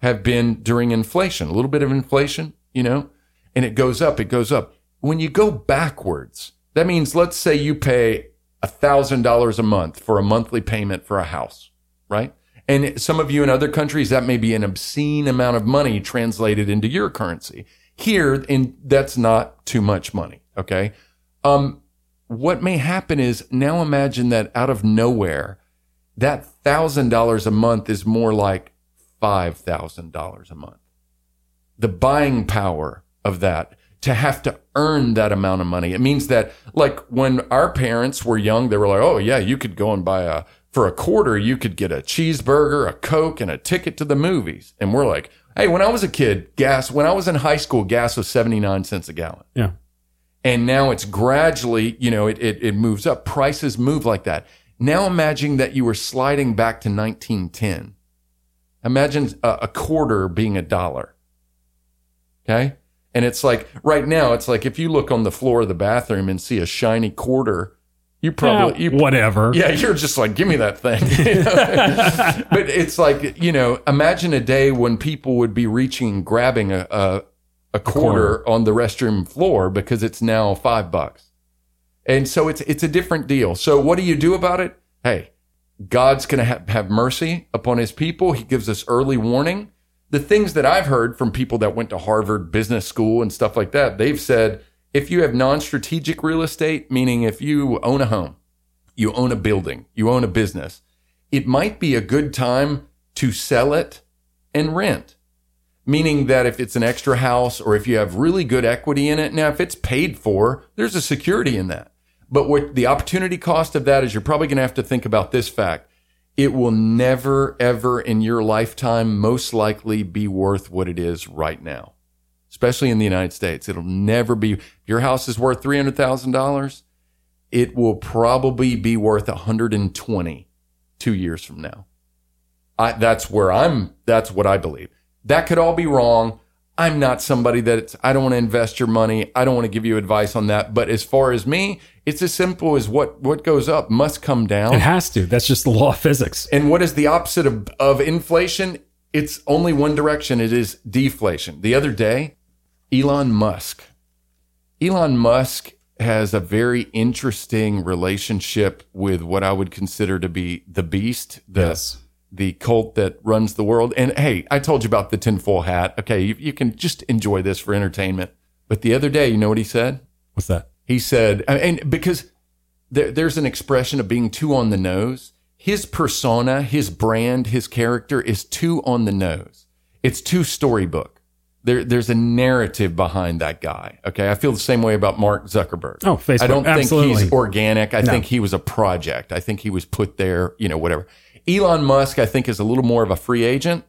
have been during inflation, a little bit of inflation, you know, and it goes up, it goes up. When you go backwards, that means let's say you pay $1,000 a month for a monthly payment for a house, right? And some of you in other countries, that may be an obscene amount of money translated into your currency. Here, in that's not too much money. Okay. Um, what may happen is now imagine that out of nowhere, that thousand dollars a month is more like five thousand dollars a month. The buying power of that to have to earn that amount of money. It means that like when our parents were young, they were like, Oh yeah, you could go and buy a, for a quarter, you could get a cheeseburger, a Coke and a ticket to the movies. And we're like, Hey, when I was a kid, gas, when I was in high school, gas was 79 cents a gallon Yeah. and now it's gradually, you know, it, it, it moves up. Prices move like that. Now imagine that you were sliding back to 1910. Imagine a, a quarter being a dollar. Okay. And it's like right now, it's like if you look on the floor of the bathroom and see a shiny quarter, you probably, Yeah, you, whatever. yeah, you're just like, give me that thing. You know? but it's like, you know, imagine a day when people would be reaching and grabbing a, a, a quarter on the restroom floor because it's now five bucks. And so it's, it's a different deal. So what do you do about it? Hey, God's going to have, have mercy upon his people. He gives us early warning. The things that I've heard from people that went to Harvard Business School and stuff like that, they've said if you have non strategic real estate, meaning if you own a home, you own a building, you own a business, it might be a good time to sell it and rent. Meaning that if it's an extra house or if you have really good equity in it, now if it's paid for, there's a security in that. But what the opportunity cost of that is you're probably going to have to think about this fact. It will never, ever in your lifetime most likely be worth what it is right now, especially in the United States. It'll never be, your house is worth $300,000, it will probably be worth 120 two years from now. I, that's where I'm, that's what I believe. That could all be wrong. I'm not somebody that I don't want to invest your money. I don't want to give you advice on that. But as far as me, it's as simple as what, what goes up must come down. It has to. That's just the law of physics. And what is the opposite of, of inflation? It's only one direction. It is deflation. The other day, Elon Musk. Elon Musk has a very interesting relationship with what I would consider to be the beast, the, Yes. the cult that runs the world. And hey, I told you about the tinfoil hat. Okay, you, you can just enjoy this for entertainment. But the other day, you know what he said? What's that? He said, and because there, there's an expression of being too on the nose. His persona, his brand, his character is too on the nose. It's too storybook. There, there's a narrative behind that guy. Okay. I feel the same way about Mark Zuckerberg. Oh, Facebook. I don't think Absolutely. he's organic. I No. think he was a project. I think he was put there, you know, whatever. Elon Musk, I think, is a little more of a free agent,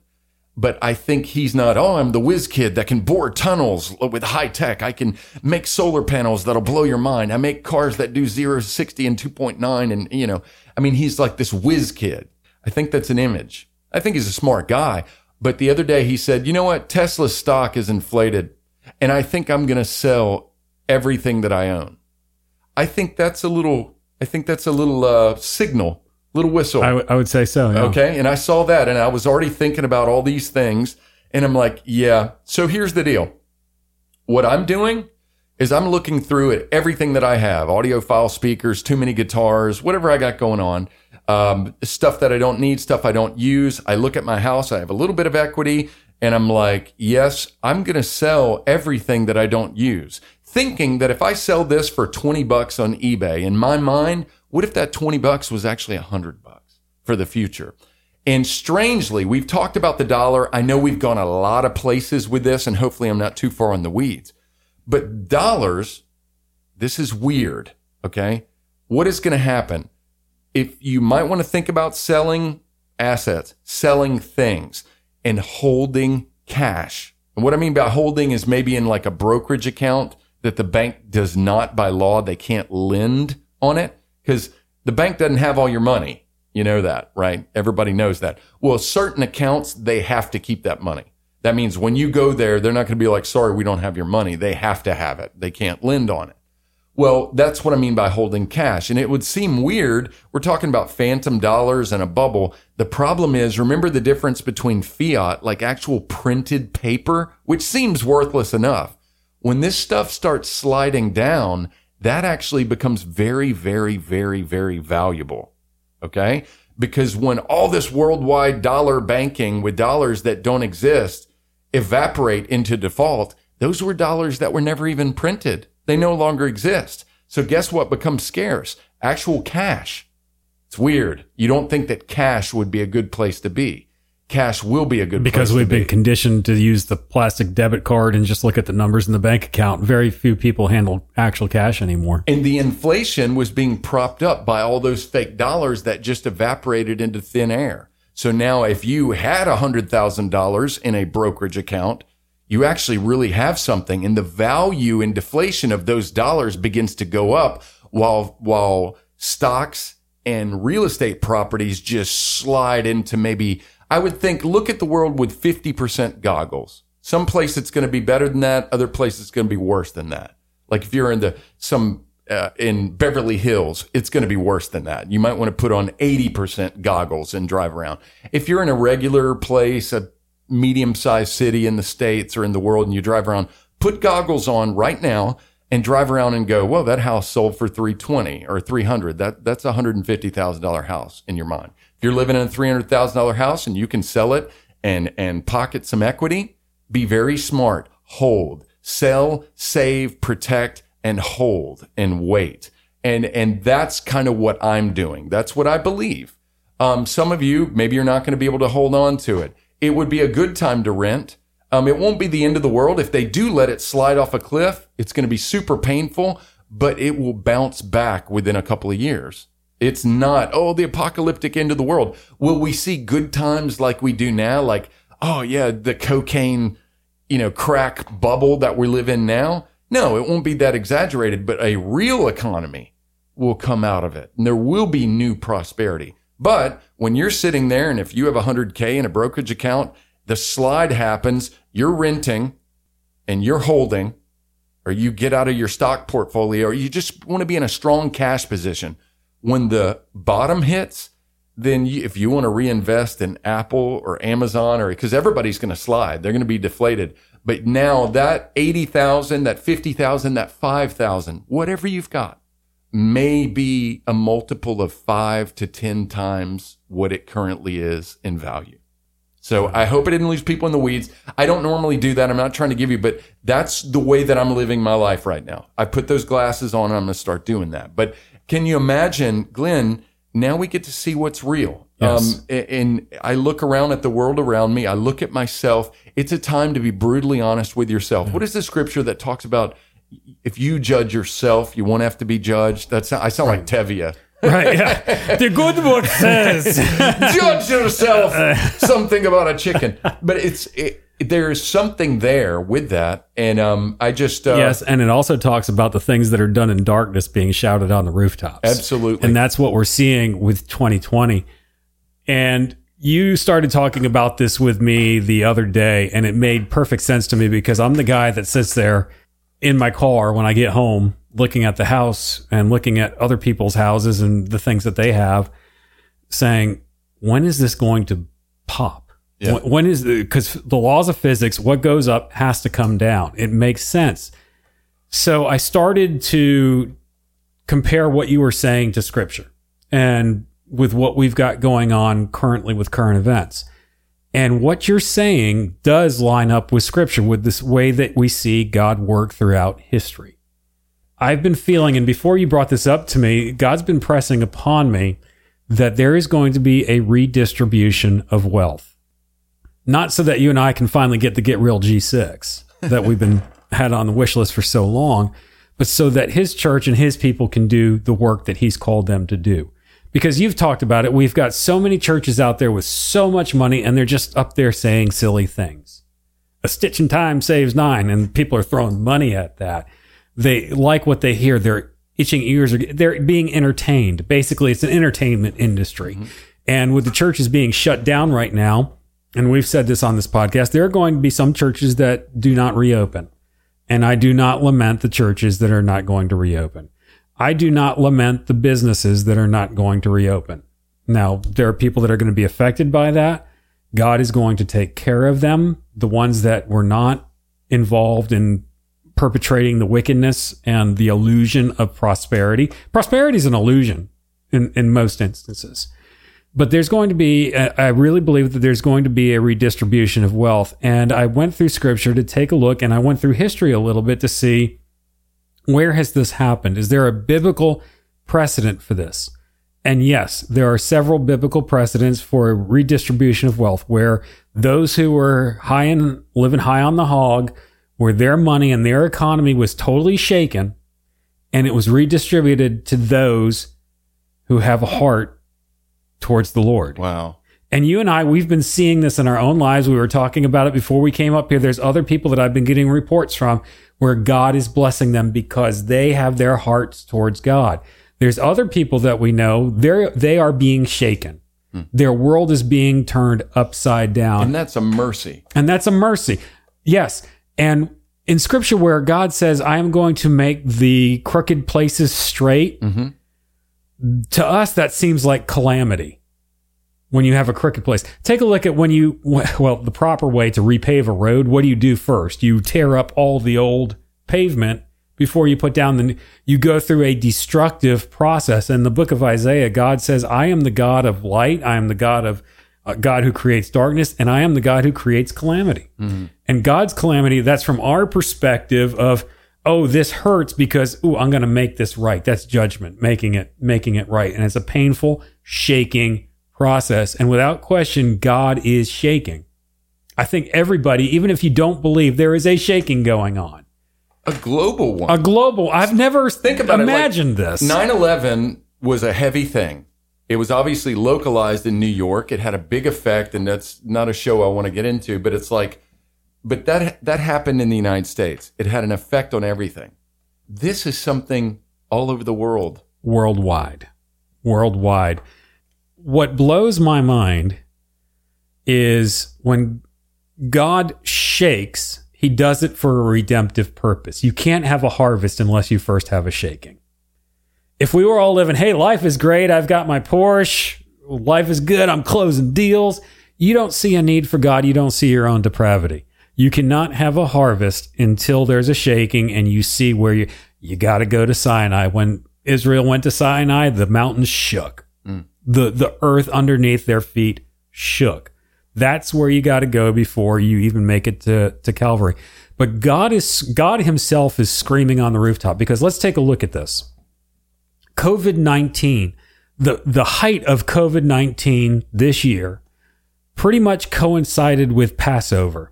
but I think he's not, oh, I'm the whiz kid that can bore tunnels with high tech. I can make solar panels that'll blow your mind. I make cars that do zero to 60 in 2.9. And, you know, I mean, he's like this whiz kid. I think that's an image. I think he's a smart guy. But the other day he said, you know what? Tesla's stock is inflated and I think I'm going to sell everything that I own. I think that's a little, I think that's a little, uh, signal, little whistle. I, w- I would say so. yeah. Okay. And I saw that and I was already thinking about all these things. And I'm like, yeah. So here's the deal. What I'm doing is I'm looking through at everything that I have audiophile speakers, too many guitars, whatever I got going on, um, stuff that I don't need, stuff I don't use. I look at my house, I have a little bit of equity, and I'm like, yes, I'm going to sell everything that I don't use. Thinking that if I sell this for 20 bucks on eBay, in my mind, what if that 20 bucks was actually 100 bucks for the future? And strangely, we've talked about the dollar. I know we've gone a lot of places with this, and hopefully I'm not too far in the weeds. But dollars, this is weird. Okay. What is going to happen? If you might want to think about selling assets, selling things, and holding cash. And what I mean by holding is maybe in like a brokerage account that the bank does not by law, they can't lend on it because the bank doesn't have all your money. You know that, right? Everybody knows that. Well, certain accounts, they have to keep that money. That means when you go there, they're not going to be like, sorry, we don't have your money. They have to have it. They can't lend on it. Well, that's what I mean by holding cash. And it would seem weird. We're talking about phantom dollars and a bubble. The problem is, remember the difference between fiat, like actual printed paper, which seems worthless enough. When this stuff starts sliding down, that actually becomes very, very, very, very valuable. Okay. Because when all this worldwide dollar banking with dollars that don't exist evaporate into default, those were dollars that were never even printed. They no longer exist. So guess what becomes scarce? Actual cash. It's weird. You don't think that cash would be a good place to be. Cash will be a good Because we've to be. been conditioned to use the plastic debit card and just look at the numbers in the bank account. Very few people handle actual cash anymore. And the inflation was being propped up by all those fake dollars that just evaporated into thin air. So now if you had a $100,000 in a brokerage account, you actually really have something and the value and deflation of those dollars begins to go up while, while stocks and real estate properties just slide into maybe, I would think, look at the world with 50% goggles. Some place it's going to be better than that. Other place it's going to be worse than that. Like if you're in the, some, uh, in Beverly Hills, it's going to be worse than that. You might want to put on 80% goggles and drive around. If you're in a regular place, a medium sized city in the States or in the world and you drive around, put goggles on right now and drive around and go, well, that house sold for 320 or 300. That, that's a $150,000 house in your mind. You're living in a $300,000 house and you can sell it and, and pocket some equity, be very smart. Hold, sell, save, protect, and hold and wait. And, and that's kind of what I'm doing. That's what I believe. Um, some of you, maybe you're not going to be able to hold on to it. It would be a good time to rent. Um, it won't be the end of the world. If they do let it slide off a cliff, it's going to be super painful, but it will bounce back within a couple of years. It's not, oh, the apocalyptic end of the world. Will we see good times like we do now? Like, oh yeah, the cocaine, you know, crack bubble that we live in now? No, it won't be that exaggerated, but a real economy will come out of it and there will be new prosperity. But when you're sitting there and if you have 100K in a brokerage account, the slide happens, you're renting and you're holding, or you get out of your stock portfolio, or you just want to be in a strong cash position. When the bottom hits, then you, if you want to reinvest in Apple or Amazon or because everybody's going to slide, they're going to be deflated. But now that 80,000, that 50,000, that 5,000, whatever you've got may be a multiple of five to 10 times what it currently is in value. So I hope I didn't lose people in the weeds. I don't normally do that. I'm not trying to give you, but that's the way that I'm living my life right now. I put those glasses on and I'm going to start doing that. But can you imagine, Glenn? Now we get to see what's real. Yes. Um, and I look around at the world around me. I look at myself. It's a time to be brutally honest with yourself. What is the scripture that talks about if you judge yourself, you won't have to be judged? That's I sound like Tevye. right. Yeah. the good book says. judge yourself. Something about a chicken, but it's it, there's something there with that, and um, I just uh, yes, and it also talks about the things that are done in darkness being shouted on the rooftops. Absolutely. And that's what we're seeing with 2020. And you started talking about this with me the other day, and it made perfect sense to me because I'm the guy that sits there in my car when I get home looking at the house and looking at other people's houses and the things that they have, saying, when is this going to pop? Yeah. When- When is because the laws of physics, what goes up has to come down. It makes sense. So I started to compare what you were saying to scripture and with what we've got going on currently with current events. And what you're saying does line up with scripture, with this way that we see God work throughout history. I've been feeling, and before you brought this up to me, God's been pressing upon me that there is going to be a redistribution of wealth. Not so that you and I can finally get the Get Real G6 that we've been had on the wish list for so long, but so that his church and his people can do the work that he's called them to do. Because you've talked about it, we've got so many churches out there with so much money and they're just up there saying silly things. A stitch in time saves nine, and people are throwing money at that. They like what they hear. Their itching ears are they're being entertained. Basically, it's an entertainment industry. Mm-hmm. And with the churches being shut down right now, and we've said this on this podcast, there are going to be some churches that do not reopen. And I do not lament the churches that are not going to reopen. I do not lament the businesses that are not going to reopen. Now, there are people that are going to be affected by that. God is going to take care of them. The ones that were not involved in perpetrating the wickedness and the illusion of prosperity. Prosperity is an illusion in, in most instances. But there's going to be, uh, I really believe that there's going to be a redistribution of wealth. And I went through scripture to take a look and I went through history a little bit to see where has this happened? Is there a biblical precedent for this? And yes, there are several biblical precedents for a redistribution of wealth where those who were high and living high on the hog, where their money and their economy was totally shaken, and it was redistributed to those who have a heart towards the Lord. wow. And you and I, we've been seeing this in our own lives. We were talking about it before we came up here. There's other people that I've been getting reports from where God is blessing them because they have their hearts towards God. There's other people that we know, they're, they are being shaken. Hmm. Their world is being turned upside down. And that's a mercy. And that's a mercy. Yes. And in scripture, where God says, I am going to make the crooked places straight, mm-hmm. To us, that seems like calamity when you have a crooked place. Take a look at when you, well, the proper way to repave a road. What do you do first? You tear up all the old pavement before you put down the, you go through a destructive process. In the book of Isaiah, God says, I am the God of light. I am the God of, uh, God who creates darkness, and I am the God who creates calamity. And God's calamity, that's from our perspective of, oh, this hurts because, ooh, I'm going to make this right. That's judgment, making it, making it right. And it's a painful, shaking process. And without question, God is shaking. I think everybody, even if you don't believe, there is a shaking going on. A global one. A global, I've never Think about it, like, imagined this. 9 11 was a heavy thing. It was obviously localized in New York. It had a big effect, and that's not a show I want to get into, but it's like, but that, that happened in the United States. It had an effect on everything. This is something all over the world. worldwide. Worldwide. What blows my mind is when God shakes, he does it for a redemptive purpose. You can't have a harvest unless you first have a shaking. If we were all living, hey, life is great, I've got my Porsche, life is good, I'm closing deals, you don't see a need for God, you don't see your own depravity. You cannot have a harvest until there's a shaking and you see where you you got to go to Sinai. When Israel went to Sinai, the mountains shook. Mm. The the earth underneath their feet shook. That's where you got to go before you even make it to, to Calvary. But God is God himself is screaming on the rooftop because let's take a look at this. COVID 19 the the height of COVID nineteen this year pretty much coincided with Passover.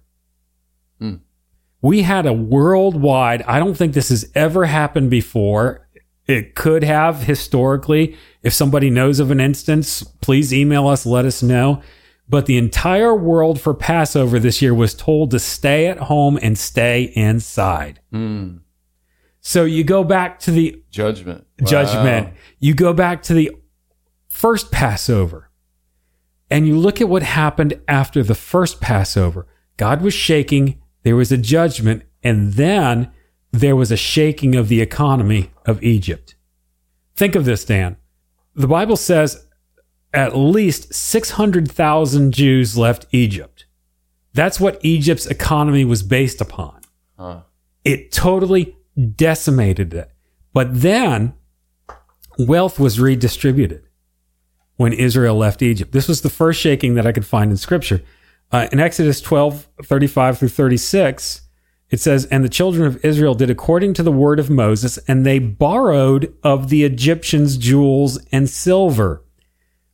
We had a worldwide. I don't think this has ever happened before. It could have historically. If somebody knows of an instance, please email us. Let us know. But the entire world for Passover this year was told to stay at home and stay inside. Hmm. So you go back to the Judgment. judgment. Wow. You go back to the first Passover and you look at what happened after the first Passover. God was shaking, there was a judgment, and then there was a shaking of the economy of Egypt. Think of this, Dan. The Bible says at least 600,000 Jews left Egypt. That's what Egypt's economy was based upon. Huh. It totally decimated it. But then wealth was redistributed when Israel left Egypt. This was the first shaking that I could find in scripture. Uh, in Exodus 12, 35 through 36, it says, And the children of Israel did according to the word of Moses, and they borrowed of the Egyptians jewels and silver.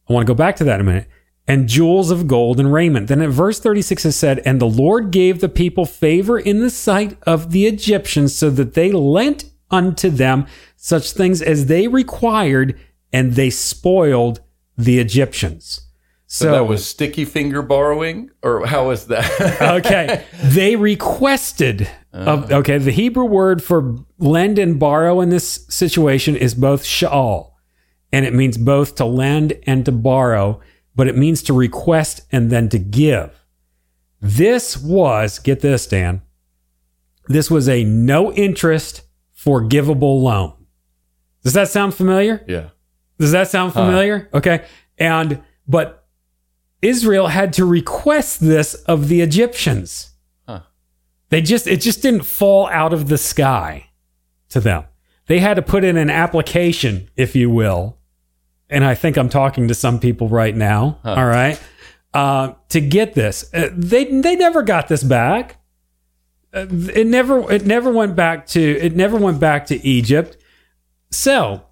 I want to go back to that in a minute. And jewels of gold and raiment. Then at verse 36 it said, And the Lord gave the people favor in the sight of the Egyptians, so that they lent unto them such things as they required, and they spoiled the Egyptians. So that was sticky finger borrowing, or how was that? okay. They requested. Of, okay. The Hebrew word for lend and borrow in this situation is both sha'al, and it means both to lend and to borrow, but it means to request and then to give. This was, get this, Dan, this was a no interest forgivable loan. Does that sound familiar? yeah. Does that sound familiar? Okay. And, but Israel had to request this of the Egyptians. Huh. They just, it just didn't fall out of the sky to them. They had to put in an application, if you will. And I think I'm talking to some people right now. All right. Uh, to get this, Uh, they, they never got this back. Uh, it never, it never went back to, it never went back to Egypt. So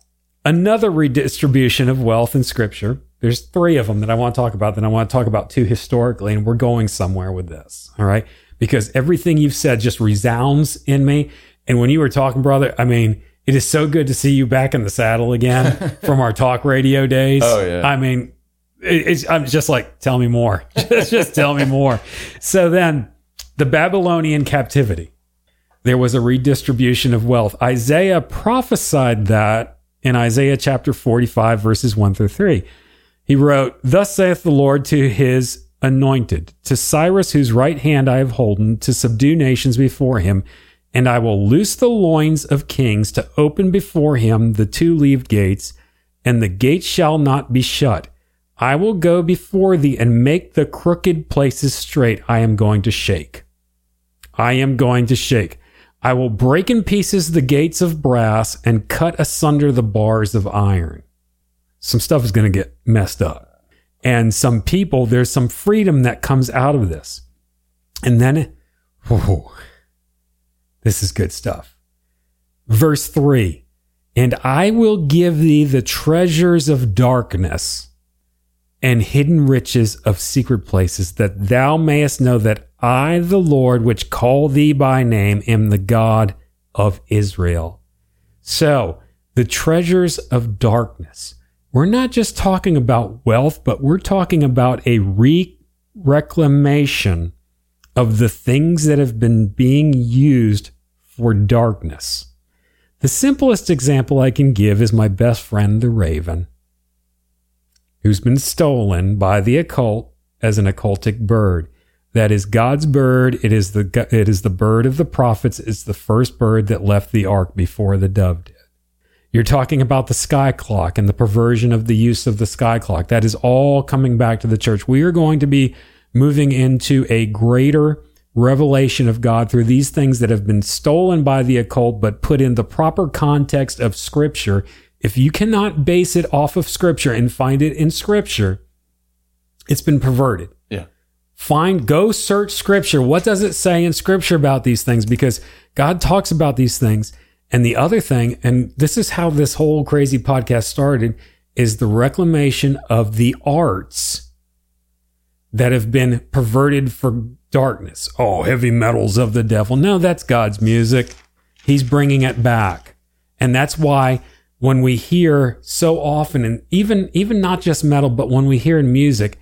another redistribution of wealth in scripture. There's three of them that I want to talk about. Then I want to talk about two historically, and we're going somewhere with this. All right. Because everything you've said just resounds in me. And when you were talking, brother, I mean, it is so good to see you back in the saddle again from our talk radio days. Oh, yeah. I mean, it's, I'm just like, tell me more. just, just tell me more. So then the Babylonian captivity there was a redistribution of wealth. Isaiah prophesied that in Isaiah chapter 45, verses 1 through 3. He wrote, Thus saith the Lord to his anointed, to Cyrus, whose right hand I have holden, to subdue nations before him, and I will loose the loins of kings to open before him the two leaved gates, and the gates shall not be shut. I will go before thee and make the crooked places straight. I am going to shake. I am going to shake. I will break in pieces the gates of brass and cut asunder the bars of iron. Some stuff is going to get messed up. And some people, there's some freedom that comes out of this. And then, this is good stuff. Verse 3 And I will give thee the treasures of darkness and hidden riches of secret places, that thou mayest know that I, the Lord, which call thee by name, am the God of Israel. So, the treasures of darkness. We're not just talking about wealth, but we're talking about a re- reclamation of the things that have been being used for darkness. The simplest example I can give is my best friend, the raven who's been stolen by the occult as an occultic bird. That is God's bird. It is the it is the bird of the prophets. It's the first bird that left the ark before the dove. You're talking about the sky clock and the perversion of the use of the sky clock. That is all coming back to the church. We are going to be moving into a greater revelation of God through these things that have been stolen by the occult, but put in the proper context of scripture. If you cannot base it off of scripture and find it in scripture, it's been perverted Yeah. find go search scripture what does it say in scripture about these things because god talks about these things and the other thing and this is how this whole crazy podcast started is the reclamation of the arts that have been perverted for darkness. Oh, heavy metals of the devil. No, that's God's music. He's bringing it back. And that's why when we hear so often, and even, even not just metal, but when we hear in music,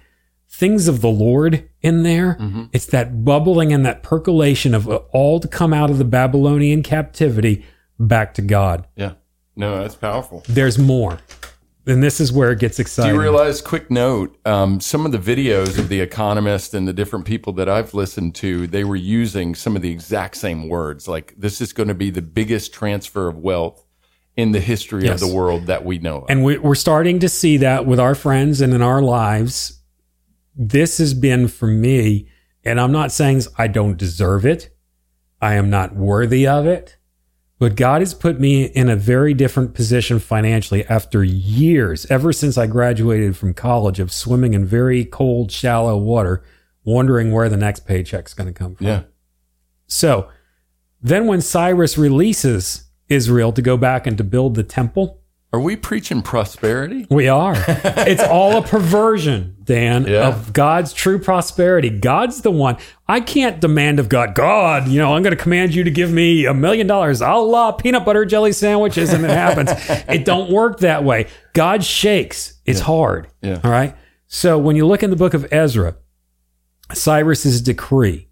things of the Lord in there, mm-hmm. it's that bubbling and that percolation of all to come out of the Babylonian captivity back to God. Yeah. No, that's powerful. There's more. And this is where it gets exciting. Do you realize, quick note, um, some of the videos of The Economist and the different people that I've listened to, they were using some of the exact same words. Like, this is going to be the biggest transfer of wealth in the history Yes. of the world that we know of. And we, we're starting to see that with our friends and in our lives. This has been for me, and I'm not saying I don't deserve it. I am not worthy of it. But God has put me in a very different position financially after years, ever since I graduated from college, of swimming in very cold, shallow water, wondering where the next paycheck's going to come from. yeah. So then when Cyrus releases Israel to go back and to build the temple, Are we preaching prosperity? we are. it's all a perversion, Dan, Yeah. of God's true prosperity. God's the one. I can't demand of God, God, you know, I'm going to command you to give me a million dollars. I'll uh, peanut butter jelly sandwiches and it happens. it don't work that way. God shakes. It's hard. Yeah. All right. So when you look in the book of Ezra, Cyrus's decree,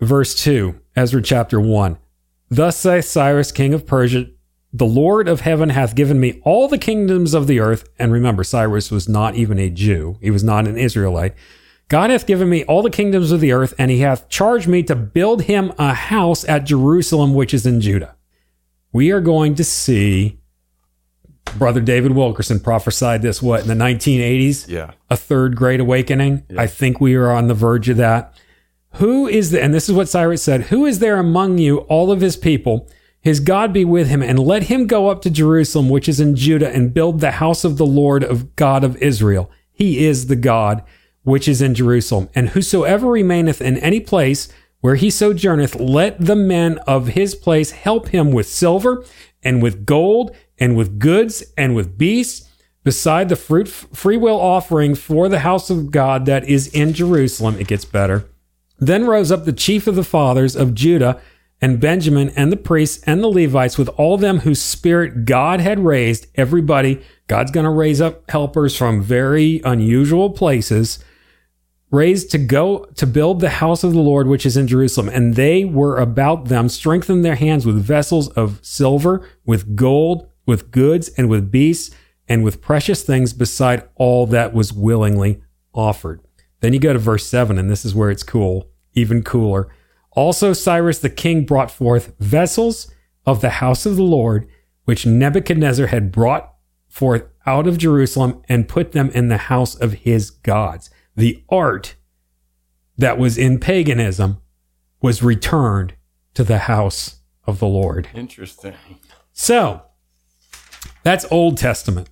verse 2, Ezra chapter 1. Thus saith Cyrus, king of Persia, the Lord of heaven hath given me all the kingdoms of the earth. And remember, Cyrus was not even a Jew, he was not an Israelite. God hath given me all the kingdoms of the earth, and he hath charged me to build him a house at Jerusalem, which is in Judah. We are going to see Brother David Wilkerson prophesied this, what, in the 1980s? Yeah. a third great awakening. I think we are on the verge of that. Who is the, and this is what Cyrus said, who is there among you, all of his people? His God be with him, and let him go up to Jerusalem, which is in Judah, and build the house of the Lord of God of Israel. He is the God which is in Jerusalem. And whosoever remaineth in any place where he sojourneth, let the men of his place help him with silver and with gold and with goods and with beasts beside the fruit free will offering for the house of God that is in Jerusalem. It gets better. Then rose up the chief of the fathers of Judah and Benjamin and the priests and the Levites with all them whose spirit God had raised. Everybody, God's going to raise up helpers from very unusual places, raised to go to build the house of the Lord which is in Jerusalem. And they were about them, strengthened their hands with vessels of silver, with gold, with goods, and with beasts, and with precious things beside all that was willingly offered. Then you go to verse 7, and this is where it's cool, even cooler. Also, Cyrus the king brought forth vessels of the house of the Lord, which Nebuchadnezzar had brought forth out of Jerusalem and put them in the house of his gods. The art that was in paganism was returned to the house of the Lord. Interesting. So that's Old Testament.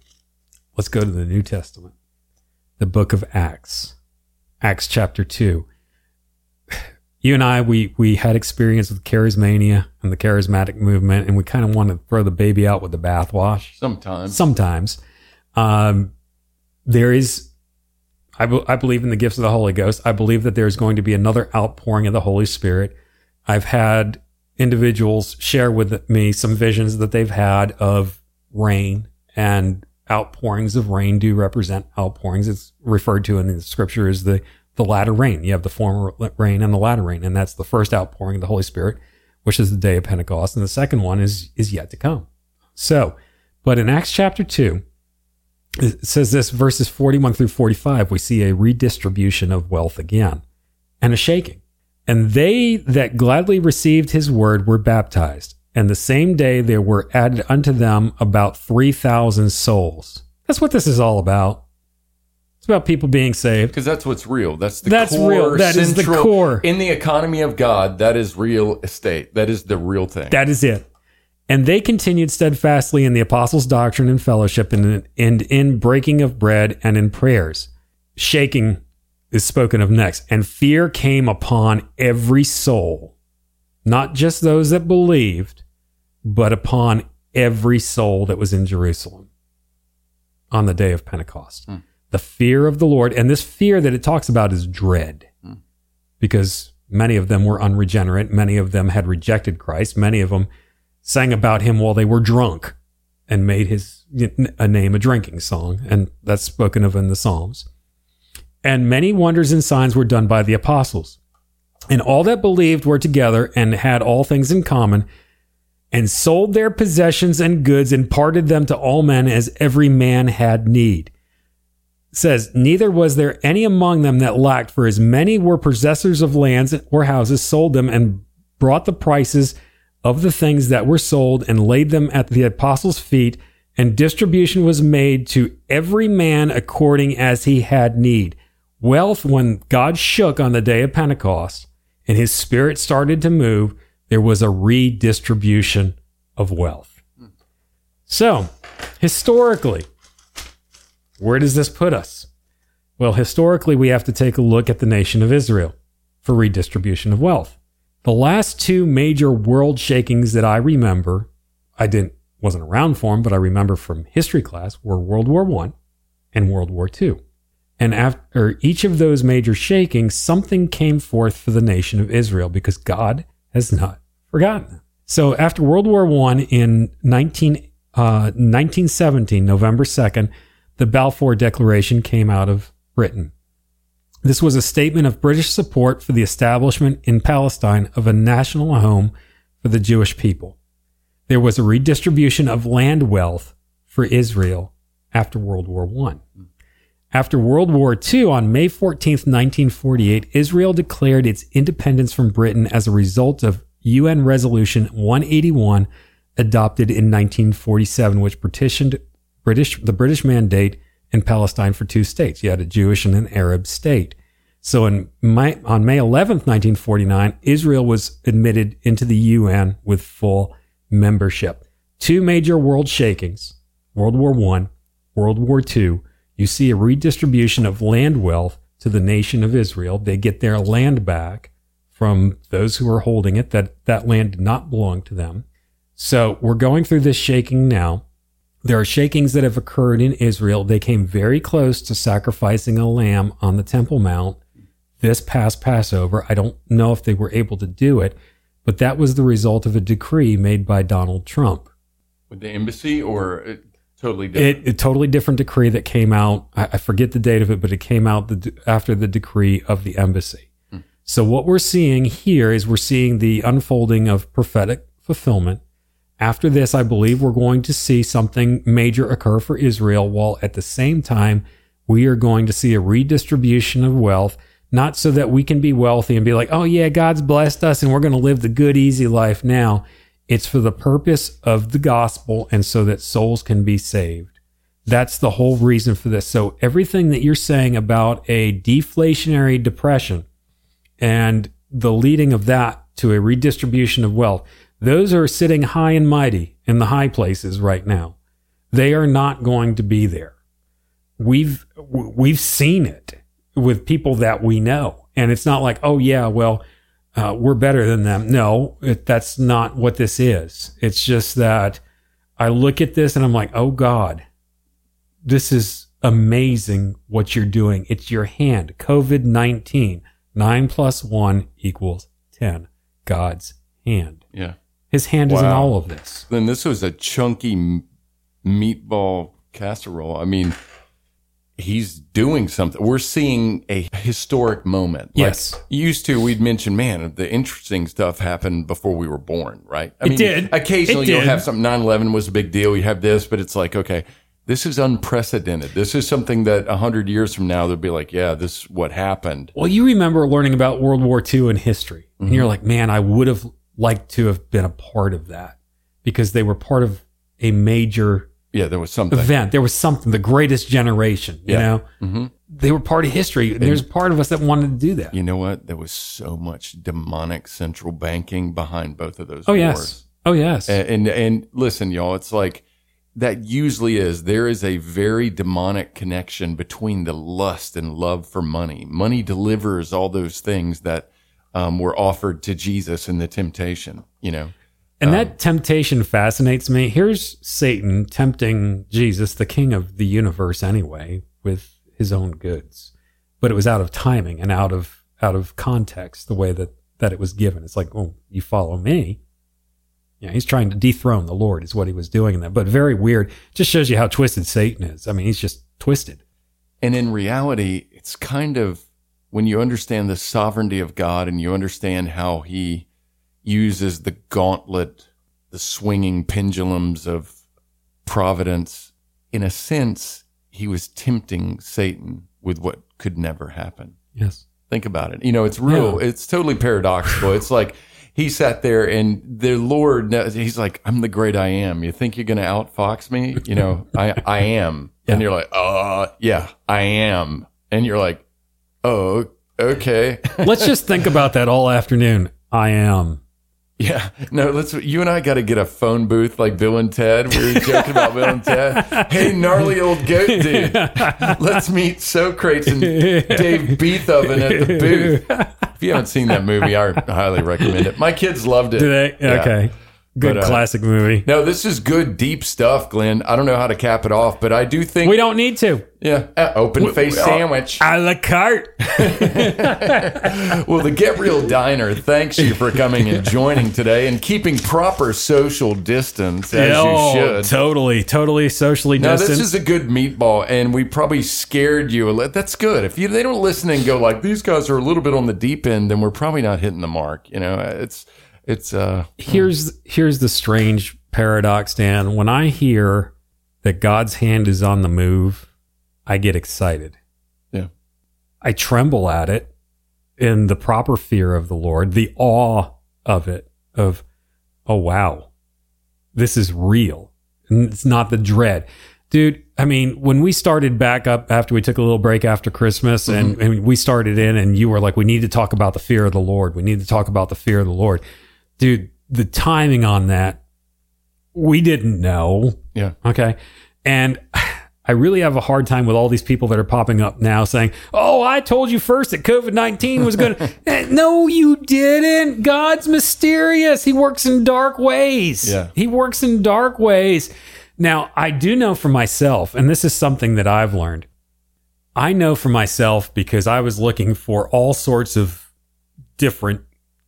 Let's go to the New Testament, the book of Acts, Acts chapter 2. You and I, we, we had experience with charismania and the charismatic movement, and we kind of want to throw the baby out with the bathwash Sometimes. sometimes. Um, there is, I, be- I believe in the gifts of the Holy Ghost. I believe that there's going to be another outpouring of the Holy Spirit. I've had individuals share with me some visions that they've had of rain and outpourings of rain do represent outpourings. It's referred to in the scripture as the, the latter rain. You have the former rain and the latter rain, and that's the first outpouring of the Holy Spirit, which is the day of Pentecost. And the second one is, is yet to come. So, but in Acts chapter 2, it says this verses 41 through 45, we see a redistribution of wealth again and a shaking. And they that gladly received his word were baptized. And the same day there were added unto them about 3,000 souls. That's what this is all about. It's about people being saved. Because that's what's real. That's the That's core, real. That is the core. In the economy of God, that is real estate. That is the real thing. That is it. And they continued steadfastly in the apostles' doctrine and fellowship, and, and in breaking of bread and in prayers. Shaking is spoken of next. And fear came upon every soul, not just those that believed, but upon every soul that was in Jerusalem. on the day of Pentecost. Hmm. The fear of the Lord. And this fear that it talks about is dread hmm. because many of them were unregenerate. Many of them had rejected Christ. Many of them sang about him while they were drunk and made his a name a drinking song. And that's spoken of in the Psalms. And many wonders and signs were done by the apostles. And all that believed were together and had all things in common and sold their possessions and goods and parted them to all men as every man had need. Says, Neither was there any among them that lacked, for as many were possessors of lands or houses, sold them and brought the prices of the things that were sold and laid them at the apostles' feet, and distribution was made to every man according as he had need. Wealth, when God shook on the day of Pentecost and his spirit started to move, there was a redistribution of wealth. So, historically, where does this put us? Well, historically, we have to take a look at the nation of Israel for redistribution of wealth. The last two major world shakings that I remember, I didn't wasn't around for them, but I remember from history class were World War One and World War Two. And after each of those major shakings, something came forth for the nation of Israel because God has not forgotten them. So after World War One in 19, uh, 1917, November 2nd, the Balfour Declaration came out of Britain. This was a statement of British support for the establishment in Palestine of a national home for the Jewish people. There was a redistribution of land wealth for Israel after World War I. After World War II, on May 14, 1948, Israel declared its independence from Britain as a result of UN Resolution 181 adopted in 1947, which petitioned British, the British mandate in Palestine for two states. You had a Jewish and an Arab state. So May, on May 11th, 1949, Israel was admitted into the UN with full membership. Two major world shakings, World War I, World War II, you see a redistribution of land wealth to the nation of Israel. They get their land back from those who are holding it, that that land did not belong to them. So we're going through this shaking now. There are shakings that have occurred in Israel. They came very close to sacrificing a lamb on the Temple Mount this past Passover. I don't know if they were able to do it, but that was the result of a decree made by Donald Trump. With the embassy or totally different? It, a totally different decree that came out. I, I forget the date of it, but it came out the, after the decree of the embassy. Hmm. So what we're seeing here is we're seeing the unfolding of prophetic fulfillment. After this, I believe we're going to see something major occur for Israel, while at the same time, we are going to see a redistribution of wealth, not so that we can be wealthy and be like, oh, yeah, God's blessed us and we're going to live the good, easy life now. It's for the purpose of the gospel and so that souls can be saved. That's the whole reason for this. So, everything that you're saying about a deflationary depression and the leading of that to a redistribution of wealth, those are sitting high and mighty in the high places right now. They are not going to be there. We've we've seen it with people that we know, and it's not like, oh yeah, well, uh, we're better than them. No, it, that's not what this is. It's just that I look at this and I'm like, oh God, this is amazing what you're doing. It's your hand. COVID 19, nine plus one equals 10. God's hand. yeah. His hand is in all of this. Then this was a chunky m- meatball casserole. I mean, he's doing something. We're seeing a historic moment. Yes. used to, we'd mention, man, the interesting stuff happened before we were born, right? I It did. Occasionally It you'll have something, 9 11 was a big deal. You have this, but it's like, okay, this is unprecedented. This is something that 100 years from now, they'll be like, yeah, this is what happened. Well, you remember learning about World War II in history, and Mm-hmm. you're like, man, I would have liked to have been a part of that because they were part of a major Yeah, there was something. event. There was something, the greatest generation, you Yeah. know? hmm They were part of history. And there's a part of us that wanted to do that. You know what? There was so much demonic central banking behind both of those oh, wars. yes. Oh, yes. And, and and listen, y'all, it's like that usually is. There is a very demonic connection between the lust and love for money. Money delivers all those things that um, were offered to Jesus in the temptation. You know, And that temptation fascinates me. Here's Satan tempting Jesus, the king of the universe anyway, with his own goods. But it was out of timing and out of out of context, the way that, that it was given. It's like, oh, you follow me. Yeah, he's trying to dethrone the Lord, is what he was doing in that. But very weird. Just shows you how twisted Satan is. I mean, he's just twisted. And in reality, it's kind of when you understand the sovereignty of God and you understand how he uses the gauntlet, the swinging pendulums of providence, in a sense, he was tempting Satan with what could never happen. Yes. Think about it. You know, it's real. Yeah. It's totally paradoxical. it's like he sat there and the Lord, he's like, I'm the great I am. You think you're going to outfox me? You know, I, I am. Yeah. And you're like, uh, yeah, I am. And you're like, oh, okay. Let's just think about that all afternoon. I am. yeah. No, let's, you and I got to get a phone booth like Bill and Ted. We were joking about Bill and Ted. Hey, gnarly old goat dude. Let's meet Socrates and Dave Beethoven at the booth. If you haven't seen that movie, I highly recommend it. My kids loved it. Do they? Yeah. Okay. Good But, uh, classic movie. No, this is good, deep stuff, Glenn. I don't know how to cap it off, but I do think, We don't need to. yeah, uh, open face sandwich. A la carte. Well, the Get Real Diner thanks you for coming and joining today and keeping proper social distance as Oh, you should. Totally, totally socially Now, distant. this is a good meatball, and we probably scared you a little. That's good. If you they don't listen and go like these guys are a little bit on the deep end, then we're probably not hitting the mark. You know, it's it's uh here's here's the strange paradox, Dan. When I hear that God's hand is on the move, I get excited. yeah I tremble at it in the proper fear of the Lord, the awe of it, of, oh, wow, this is real. And it's not the dread. Dude, I mean, when we started back up after we took a little break after Christmas and, and we started in, and you were like, we need to talk about the fear of the Lord. We need to talk about the fear of the Lord. Dude, the timing on that, we didn't know. yeah Okay. And I really have a hard time with all these people that are popping up now saying, Oh, I told you first that COVID 19 was going to. Eh, no, you didn't. God's mysterious. He works in dark ways. Yeah. He works in dark ways. Now, I do know for myself, and this is something that I've learned. I know for myself because I was looking for all sorts of different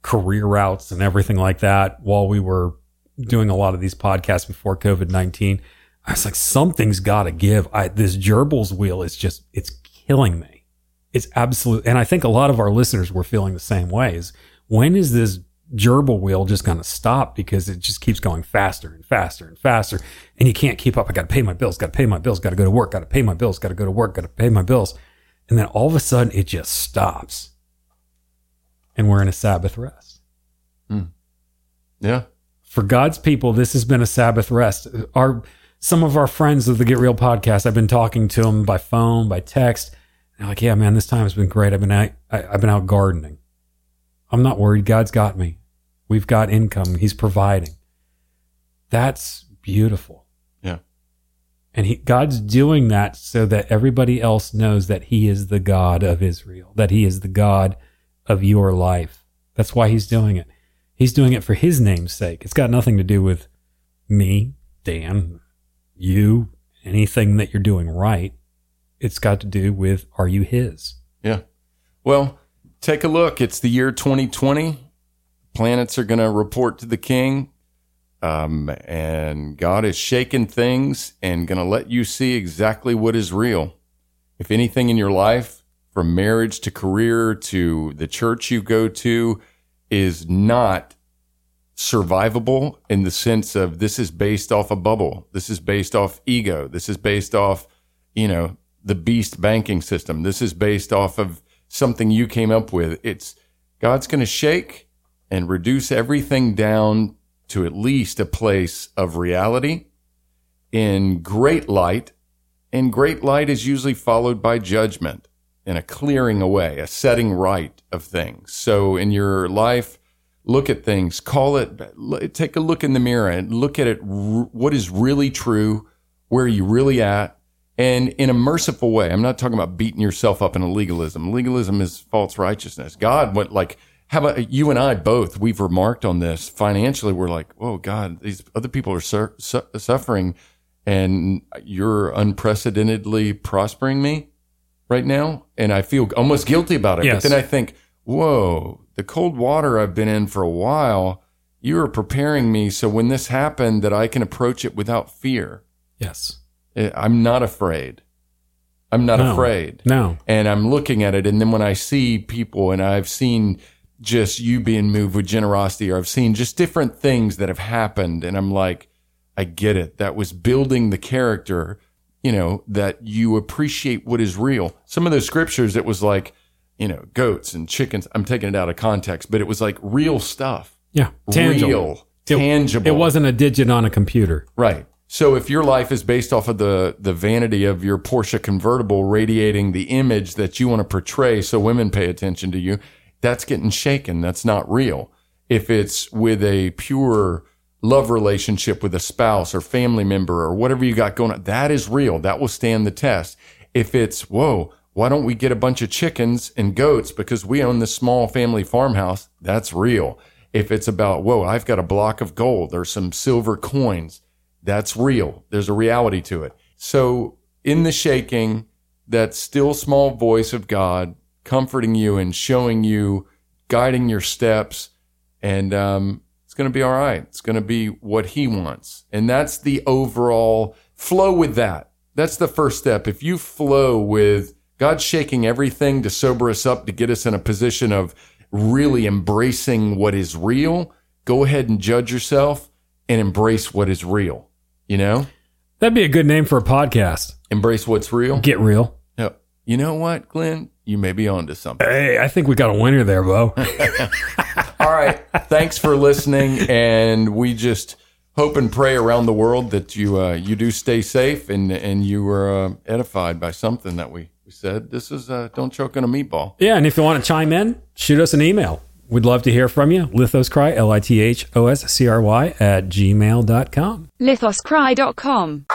career routes and everything like that while we were doing a lot of these podcasts before COVID 19. I was like, something's got to give. I, this gerbils wheel is just, it's killing me. It's absolute. And I think a lot of our listeners were feeling the same way is when is this gerbil wheel just going to stop? Because it just keeps going faster and faster and faster. And you can't keep up. I got to pay my bills, got to pay my bills, got to go to work, got to pay my bills, got to go to work, got to pay my bills. And then all of a sudden it just stops. And we're in a Sabbath rest hmm. yeah for God's people, this has been a Sabbath rest. Our some of our friends of the Get Real podcast, I've been talking to them by phone, by text. They're like, "Yeah, man, this time has been great. I've been out, I, I've been out gardening. I'm not worried. God's got me. We've got income. He's providing. That's beautiful. yeah And he, God's doing that so that everybody else knows that He is the God of Israel, that He is the God of your life. That's why He's doing it. He's doing it for His name's sake. It's got nothing to do with me, Dan, you, anything that you're doing right. It's got to do with are you His? yeah. Well, take a look. It's the year 2020. Planets are going to report to the king. Um, and God is shaking things and going to let you see exactly what is real. If anything in your life, from marriage to career to the church you go to, is not survivable in the sense of this is based off a bubble. This is based off ego. This is based off, you know, the beast banking system. This is based off of something you came up with. It's God's going to shake and reduce everything down to at least a place of reality in great light. And great light is usually followed by judgment and a clearing away, a setting right of things. So in your life, look at things, call it, take a look in the mirror and look at it, what is really true, where are you really at, and in a merciful way. I'm not talking about beating yourself up in a legalism. Legalism is false righteousness. God what like, how about you and I both? We've remarked on this financially. We're like, oh God, these other people are su- su- suffering, and you're unprecedentedly prospering me right now, and I feel almost guilty about it. Yes. But then I think, whoa, the cold water I've been in for a while. You are preparing me so when this happened that I can approach it without fear. Yes. Eh, I'm not afraid. I'm not No. afraid No. and I'm looking at it. And then when I see people and I've seen just you being moved with generosity, or I've seen just different things that have happened, and I'm like, I get it. That was building the character, you know, that you appreciate what is real. Some of those scriptures, it was like, you know, goats and chickens. I'm taking it out of context, but it was like real stuff. Yeah. Tangible. Real, It- tangible. It wasn't a digit on a computer. Right. So if your life is based off of the the vanity of your Porsche convertible radiating the image that you want to portray so women pay attention to you, that's getting shaken. That's not real. If it's with a pure love relationship with a spouse or family member or whatever you got going on, that is real. That will stand the test. If it's, whoa, why don't we get a bunch of chickens and goats because we own this small family farmhouse? That's real. If it's about, whoa, I've got a block of gold or some silver coins, that's real. There's a reality to it. So in the shaking, that still small voice of God comforting you and showing you, guiding your steps, and um, it's going to be all right. It's going to be what He wants, and that's the overall flow with that. That's the first step. If you flow with God shaking everything to sober us up to get us in a position of really embracing what is real, go ahead and judge yourself and embrace what is real. You know, That'd be a good name for a podcast. embrace what's real. Get real. You know what, Glenn? You may be onto something. Hey, I think we got a winner there, Bo. All right. Thanks for listening, and we just hope and pray around the world that you uh, you do stay safe and and you were uh, edified by something that we, we said. This is uh, don't choke on a meatball. yeah, and if you want to chime in, shoot us an email. We'd love to hear from you. Lithoscry, L I T H O S C R Y, at gmail.com. lithoscry.com.